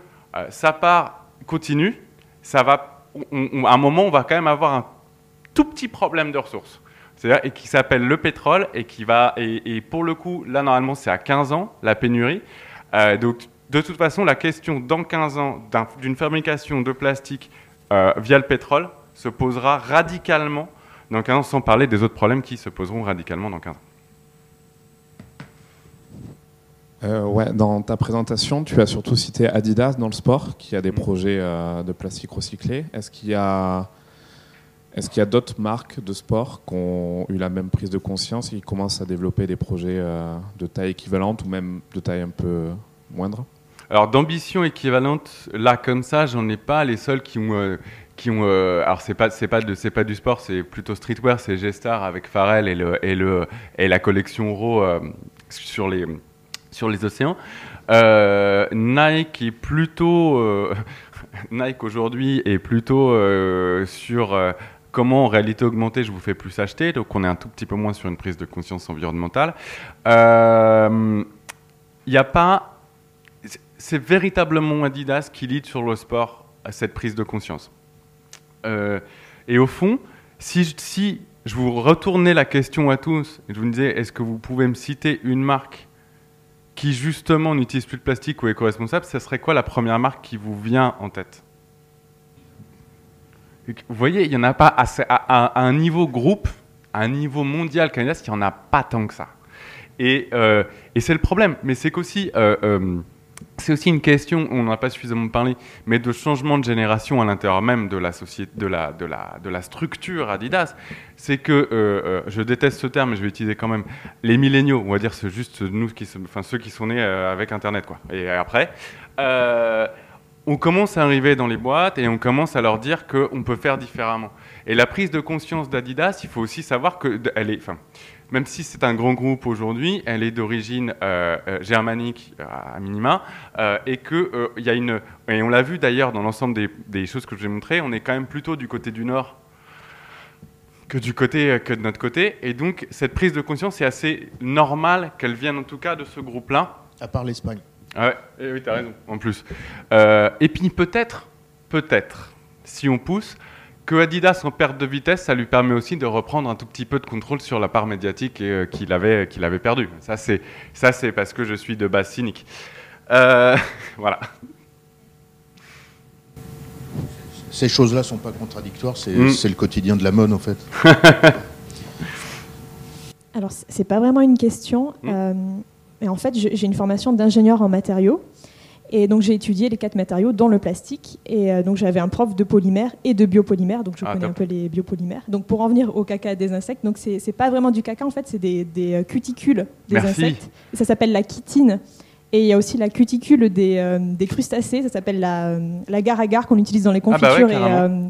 ça part, continue, ça va, à un moment, on va quand même avoir un tout petit problème de ressources. C'est-à-dire, et qui s'appelle le pétrole, et qui va, et, pour le coup, là, normalement, c'est à 15 ans, la pénurie. donc, de toute façon, la question dans 15 ans d'une fabrication de plastique euh, via le pétrole se posera radicalement dans 15 ans, sans parler des autres problèmes qui se poseront radicalement dans 15 ans. Euh, ouais, dans ta présentation, tu as surtout cité Adidas dans le sport, qui a des mm. projets euh, de plastique recyclé. Est-ce qu'il y a, est-ce qu'il y a d'autres marques de sport qui ont eu la même prise de conscience et qui commencent à développer des projets de taille équivalente ou même de taille un peu moindre? Alors d'ambition équivalente, là comme ça, j'en ai pas. Les seuls qui ont, euh, qui ont, euh, alors c'est pas, c'est pas, c'est pas du sport, c'est plutôt streetwear, c'est G-Star avec Pharrell et le, et le, et la collection Raw euh, sur les, sur les océans. Nike est plutôt, Nike aujourd'hui est plutôt sur comment en réalité augmentée je vous fais plus acheter, donc on est un tout petit peu moins sur une prise de conscience environnementale. Il n'y a pas c'est véritablement Adidas qui lead sur le sport à cette prise de conscience. Euh, et au fond, si, si, je vous retournais la question à tous et je vous disais, est-ce que vous pouvez me citer une marque qui justement n'utilise plus de plastique ou éco-responsable, ce serait quoi la première marque qui vous vient en tête? Vous voyez, il n'y en a pas assez, à, un niveau groupe, à un niveau mondial Adidas, il n'y en a pas tant que ça. Et, euh, et c'est le problème. Mais c'est qu'aussi... Euh, c'est aussi une question, on n'en a pas suffisamment parlé, mais de changement de génération à l'intérieur même de la, société, de la, de la, de la structure Adidas. C'est que, euh, euh, je déteste ce terme, mais je vais utiliser quand même, les milléniaux, on va dire c'est juste nous, qui, enfin, ceux qui sont nés euh, avec Internet. Quoi. Et après, on commence à arriver dans les boîtes et on commence à leur dire qu'on peut faire différemment. Et la prise de conscience d'Adidas, il faut aussi savoir qu'elle est... Enfin, même si c'est un grand groupe aujourd'hui, elle est d'origine euh, euh, germanique euh, à minima, et que il y a une, et on l'a vu d'ailleurs dans l'ensemble des, choses que je vous ai montrées, on est quand même plutôt du côté du nord que du côté que de notre côté, et donc cette prise de conscience est assez normale qu'elle vienne en tout cas de ce groupe-là. À part l'Espagne. Ah ouais, eh oui, tu as raison, en plus. et puis peut-être, peut-être, si on pousse, que Adidas en perte de vitesse, ça lui permet aussi de reprendre un tout petit peu de contrôle sur la part médiatique euh, qu'il avait, qu'il avait perdue. Ça, c'est, ça, c'est parce que je suis de base cynique. Euh, voilà. Ces choses-là sont pas contradictoires, c'est, mm. c'est le quotidien de la mode en fait. Alors, c'est pas vraiment une question. Mm. Euh, mais en fait, j'ai une formation d'ingénieur en matériaux. Et donc j'ai étudié les quatre matériaux, dont le plastique. Et euh, donc j'avais un prof de polymère et de biopolymère, donc je ah, connais un peu les biopolymères. Donc pour en venir au caca des insectes, donc c'est pas vraiment du caca en fait, c'est des, des, euh, cuticules des insectes. ça s'appelle la chitine. Et il y a aussi la cuticule des, euh, des crustacés, ça s'appelle la, l'agar-agar qu'on utilise dans les ah, bah confitures.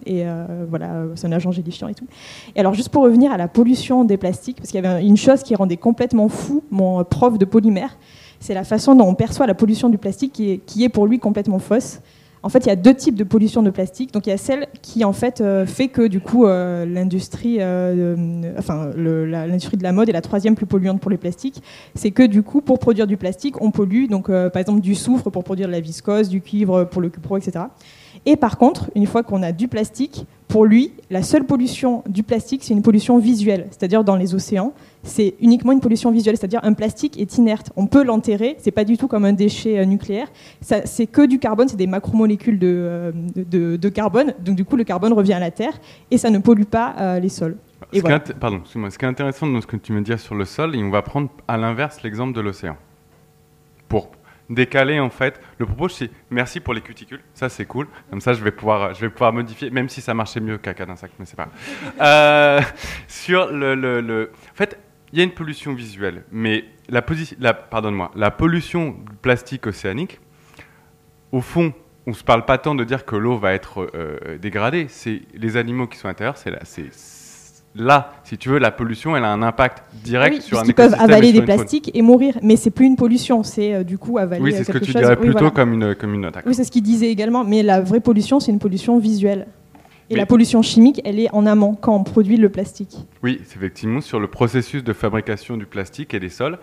et, voilà, c'est un agent gélifiant et tout. Et alors, juste pour revenir à la pollution des plastiques, parce qu'il y avait une chose qui rendait complètement fou mon prof de polymère, c'est la façon dont on perçoit la pollution du plastique qui est, pour lui complètement fausse. En fait, il y a deux types de pollution de plastique. Donc, il y a celle qui, en fait, euh, fait que, du coup, euh, l'industrie, euh, enfin, l'industrie de la mode est la troisième plus polluante pour les plastiques. C'est que, du coup, pour produire du plastique, on pollue, donc, par exemple, du soufre pour produire de la viscose, du cuivre pour le cupro, etc. Et par contre, une fois qu'on a du plastique, pour lui, la seule pollution du plastique, c'est une pollution visuelle, c'est-à-dire dans les océans, c'est uniquement une pollution visuelle, c'est-à-dire un plastique est inerte. On peut l'enterrer, c'est pas du tout comme un déchet euh, nucléaire, c'est que du carbone, c'est des macromolécules euh, de, de, carbone, donc du coup le carbone revient à la Terre et ça ne pollue pas euh, les sols. Et ce, pardon, ce qui est intéressant dans ce que tu me dis sur le sol, et on va prendre à l'inverse l'exemple de l'océan. Pour décaler en fait. Le propos c'est merci pour les cuticules, ça c'est cool. Comme ça je vais pouvoir, je vais pouvoir modifier, même si ça marchait mieux caca d'un sac, mais c'est pas. Euh, sur le, le, en fait, il y a une pollution visuelle, mais la, la pardonne-moi, la pollution plastique océanique, au fond, on se parle pas tant de dire que l'eau va être euh, dégradée. C'est les animaux qui sont à l'intérieur, c'est c'est là, si tu veux, la pollution, elle a un impact direct sur un écosystème. Ils peuvent avaler des plastiques et mourir, mais c'est plus une pollution, c'est euh, du coup avaler. Oui, c'est ce que tu dirais plutôt comme, une, comme une attaque. Oui, c'est ce qu'il disait également, mais la vraie pollution, c'est une pollution visuelle. Et la pollution chimique, elle est en amont, quand on produit le plastique. Oui, c'est effectivement sur le processus de fabrication du plastique et des sols.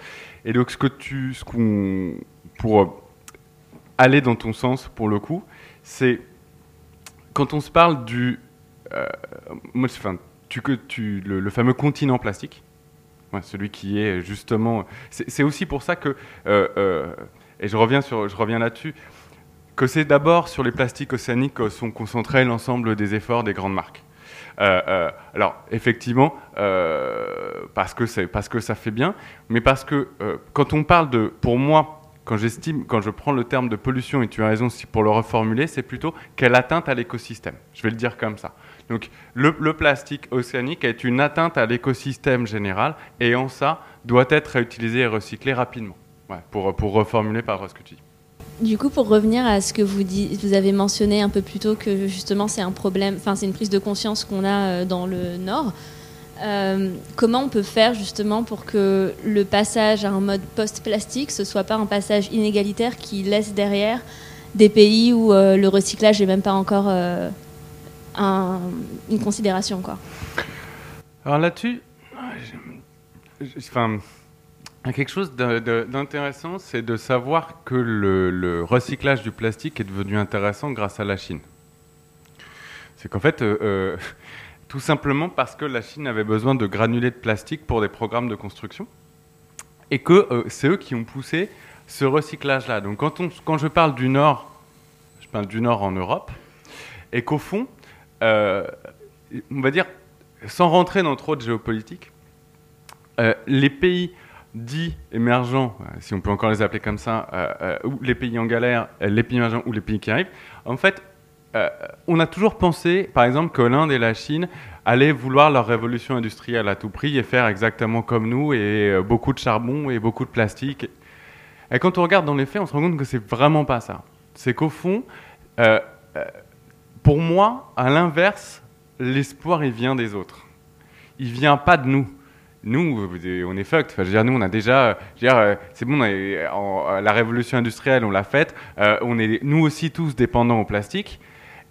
Et donc, ce que tu, ce qu'on, pour aller dans ton sens, pour le coup, c'est quand on se parle du, euh, moi, enfin, tu, tu, le, fameux continent plastique, celui qui est justement, c'est aussi pour ça que, euh, euh, et je reviens reviens là-dessus, que c'est d'abord sur les plastiques océaniques que sont concentrés l'ensemble des efforts des grandes marques. Euh, alors effectivement, parce que parce que ça fait bien, mais parce que quand on parle de, pour moi, quand j'estime, quand je prends le terme de pollution, et tu as raison pour le reformuler, c'est plutôt quelle atteinte à l'écosystème. Je vais le dire comme ça. Donc le, plastique océanique est une atteinte à l'écosystème général, et en ça doit être réutilisé et recyclé rapidement. pour, reformuler par ce que tu dis. Du coup, pour revenir à ce que vous, vous avez mentionné un peu plus tôt, que justement c'est un problème, enfin c'est une prise de conscience qu'on a euh, dans le Nord. Euh, comment on peut faire justement pour que le passage à un mode post-plastique, ce soit pas un passage inégalitaire qui laisse derrière des pays où euh, le recyclage n'est même pas encore une considération quoi. Alors là-dessus, enfin, Quelque chose d'intéressant, c'est de savoir que le, recyclage du plastique est devenu intéressant grâce à la Chine. C'est qu'en fait, euh, euh, tout simplement parce que la Chine avait besoin de granulés de plastique pour des programmes de construction, et que euh, c'est eux qui ont poussé ce recyclage-là. Donc quand, on, quand je parle du Nord, je parle du Nord en Europe, et qu'au fond, on va dire, sans rentrer dans trop de géopolitique, les pays dits émergents, euh, si on peut encore les appeler comme ça, euh, euh, ou les pays en galère, les pays émergents ou les pays qui arrivent, en fait, on a toujours pensé, par exemple, que l'Inde et la Chine allaient vouloir leur révolution industrielle à tout prix et faire exactement comme nous, et beaucoup de charbon et beaucoup de plastique. Et quand on regarde dans les faits, on se rend compte que c'est vraiment pas ça. C'est qu'au fond, pour moi, à l'inverse, l'espoir, il vient des autres. Il vient pas de nous nous, on est fucked. Je veux dire, nous, on a déjà, euh, c'est bon, la révolution industrielle, on l'a faite. Euh, on est, nous aussi, tous dépendants au plastique.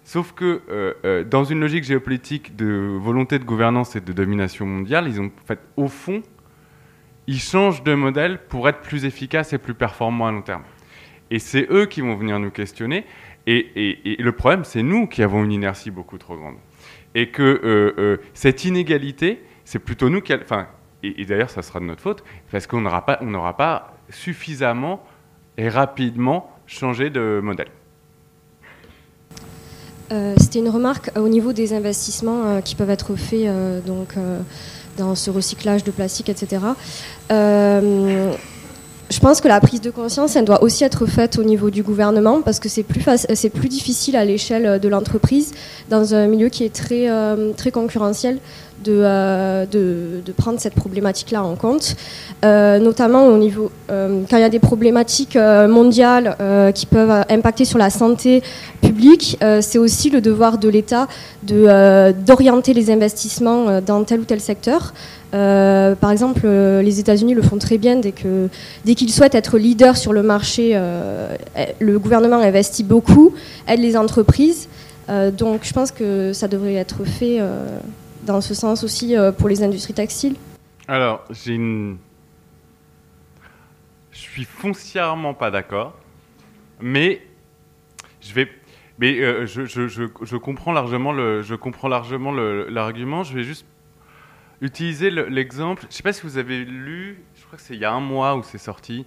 Sauf que euh, dans une logique géopolitique de volonté de gouvernance et de domination mondiale, ils ont fait, au fond, ils changent de modèle pour être plus efficaces et plus performants à long terme. Et c'est eux qui vont venir nous questionner. Et, le problème, c'est nous qui avons une inertie beaucoup trop grande. Et que cette inégalité, c'est plutôt nous qui, enfin, et, d'ailleurs ça sera de notre faute, parce qu'on n'aura pas, pas suffisamment et rapidement changé de modèle. Euh, c'était une remarque au niveau des investissements euh, qui peuvent être faits euh, donc, dans ce recyclage de plastique, etc. je pense que la prise de conscience, elle doit aussi être faite au niveau du gouvernement parce que c'est plus, difficile à l'échelle de l'entreprise dans un milieu qui est très, très concurrentiel euh, de, prendre cette problématique-là en compte, euh, notamment au niveau euh, quand il y a des problématiques mondiales qui peuvent impacter sur la santé publique, c'est aussi le devoir de l'État d'orienter les investissements dans tel ou tel secteur. par exemple, les États-Unis le font très bien dès que dès qu'ils souhaitent être leader sur le marché, le gouvernement investit beaucoup, aide les entreprises. donc, je pense que ça devrait être fait dans ce sens aussi euh, pour les industries textiles Alors, j'ai une... Je suis foncièrement pas d'accord, mais je vais... Mais euh, je, comprends largement le, je comprends largement l'argument. Je vais juste utiliser l'exemple. je ne sais pas si vous avez lu. Je crois que c'est il y a un mois où c'est sorti.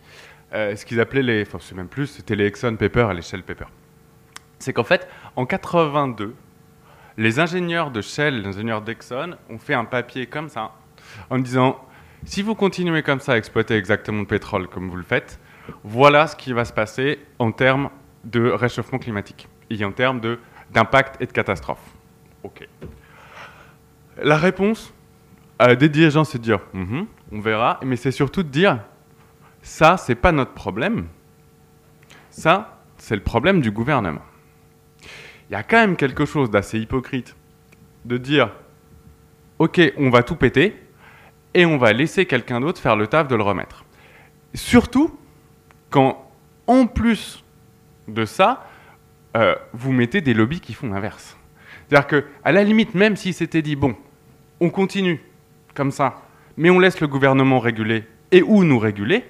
Euh, ce qu'ils appelaient les, enfin c'est même plus, c'était les Exxon Paper les Shell Paper. C'est qu'en fait, en 82, les ingénieurs de Shell, les ingénieurs d'Exxon ont fait un papier comme ça en disant si vous continuez comme ça à exploiter exactement le pétrole comme vous le faites, voilà ce qui va se passer en termes de réchauffement climatique et en termes d'impact et de catastrophe. Ok. La réponse à des dirigeants, c'est de dire mhm, on verra, mais c'est surtout de dire ça, c'est pas notre problème. Ça, c'est le problème du gouvernement il y a quand même quelque chose d'assez hypocrite de dire ok, on va tout péter et on va laisser quelqu'un d'autre faire le taf de le remettre. Surtout quand, en plus de ça, euh, vous mettez des lobbies qui font l'inverse. C'est-à-dire qu'à la limite, même s'ils s'étaient dit, bon, on continue comme ça, mais on laisse le gouvernement réguler et où nous réguler,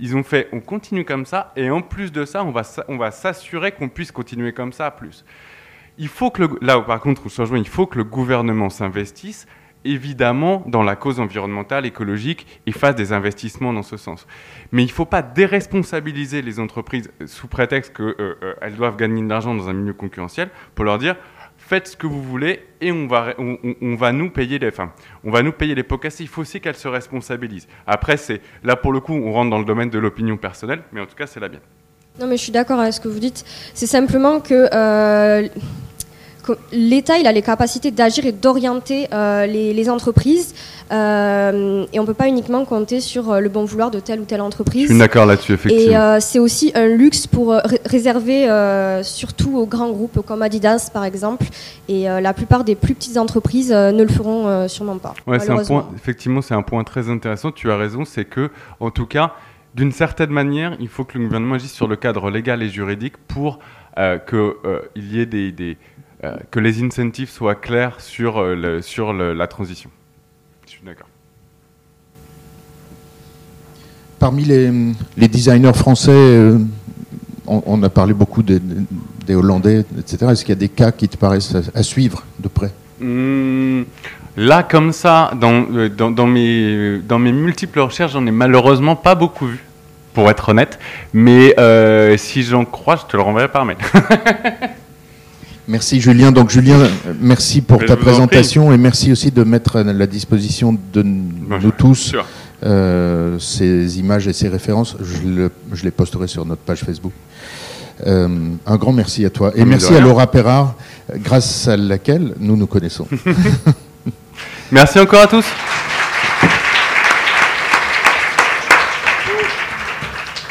ils ont fait, on continue comme ça, et en plus de ça, on va, on va s'assurer qu'on puisse continuer comme ça plus. Il faut que le, là où par contre on se rejoint, il faut que le gouvernement s'investisse évidemment dans la cause environnementale, écologique et fasse des investissements dans ce sens. Mais il ne faut pas déresponsabiliser les entreprises sous prétexte qu'elles euh, euh, doivent gagner de l'argent dans un milieu concurrentiel pour leur dire faites ce que vous voulez et on va, on, va nous payer les, enfin, on va nous payer les pots cassés. Il faut aussi qu'elles se responsabilisent. Après, c'est là pour le coup, on rentre dans le domaine de l'opinion personnelle, mais en tout cas, c'est la bien. Non, mais je suis d'accord avec ce que vous dites. C'est simplement que euh, l'État, il a les capacités d'agir et d'orienter euh, les, entreprises. Euh, et on ne peut pas uniquement compter sur euh, le bon vouloir de telle ou telle entreprise. Je suis d'accord là-dessus, effectivement. Et c'est aussi un luxe pour réserver surtout aux grands groupes comme Adidas, par exemple. Et la plupart des plus petites entreprises ne le feront sûrement pas. Ouais, c'est un point, effectivement, c'est un point très intéressant. Tu as raison, c'est que, en tout cas, d'une certaine manière, il faut que le gouvernement agisse sur le cadre légal et juridique pour qu'il y ait des euh, que les incentives soient clairs sur, euh, sur la transition. Je suis d'accord. Parmi les, les, designers français, euh, on, a parlé beaucoup des, des Hollandais, etc. Est-ce qu'il y a des cas qui te paraissent à, suivre de près? Hmm, Là, comme ça, dans, dans, dans, mes, dans mes multiples recherches, j'en ai malheureusement pas beaucoup vu, pour être honnête. Mais si j'en crois, je te le renverrai par mail. Merci Julien. Donc Julien, merci pour ta présentation et merci aussi de mettre à la disposition de nous tous euh, ces images et ces références. Je, les posterai sur notre page Facebook. Euh, un grand merci à toi et merci à Laura Perrard, grâce à laquelle nous nous connaissons. merci encore à tous.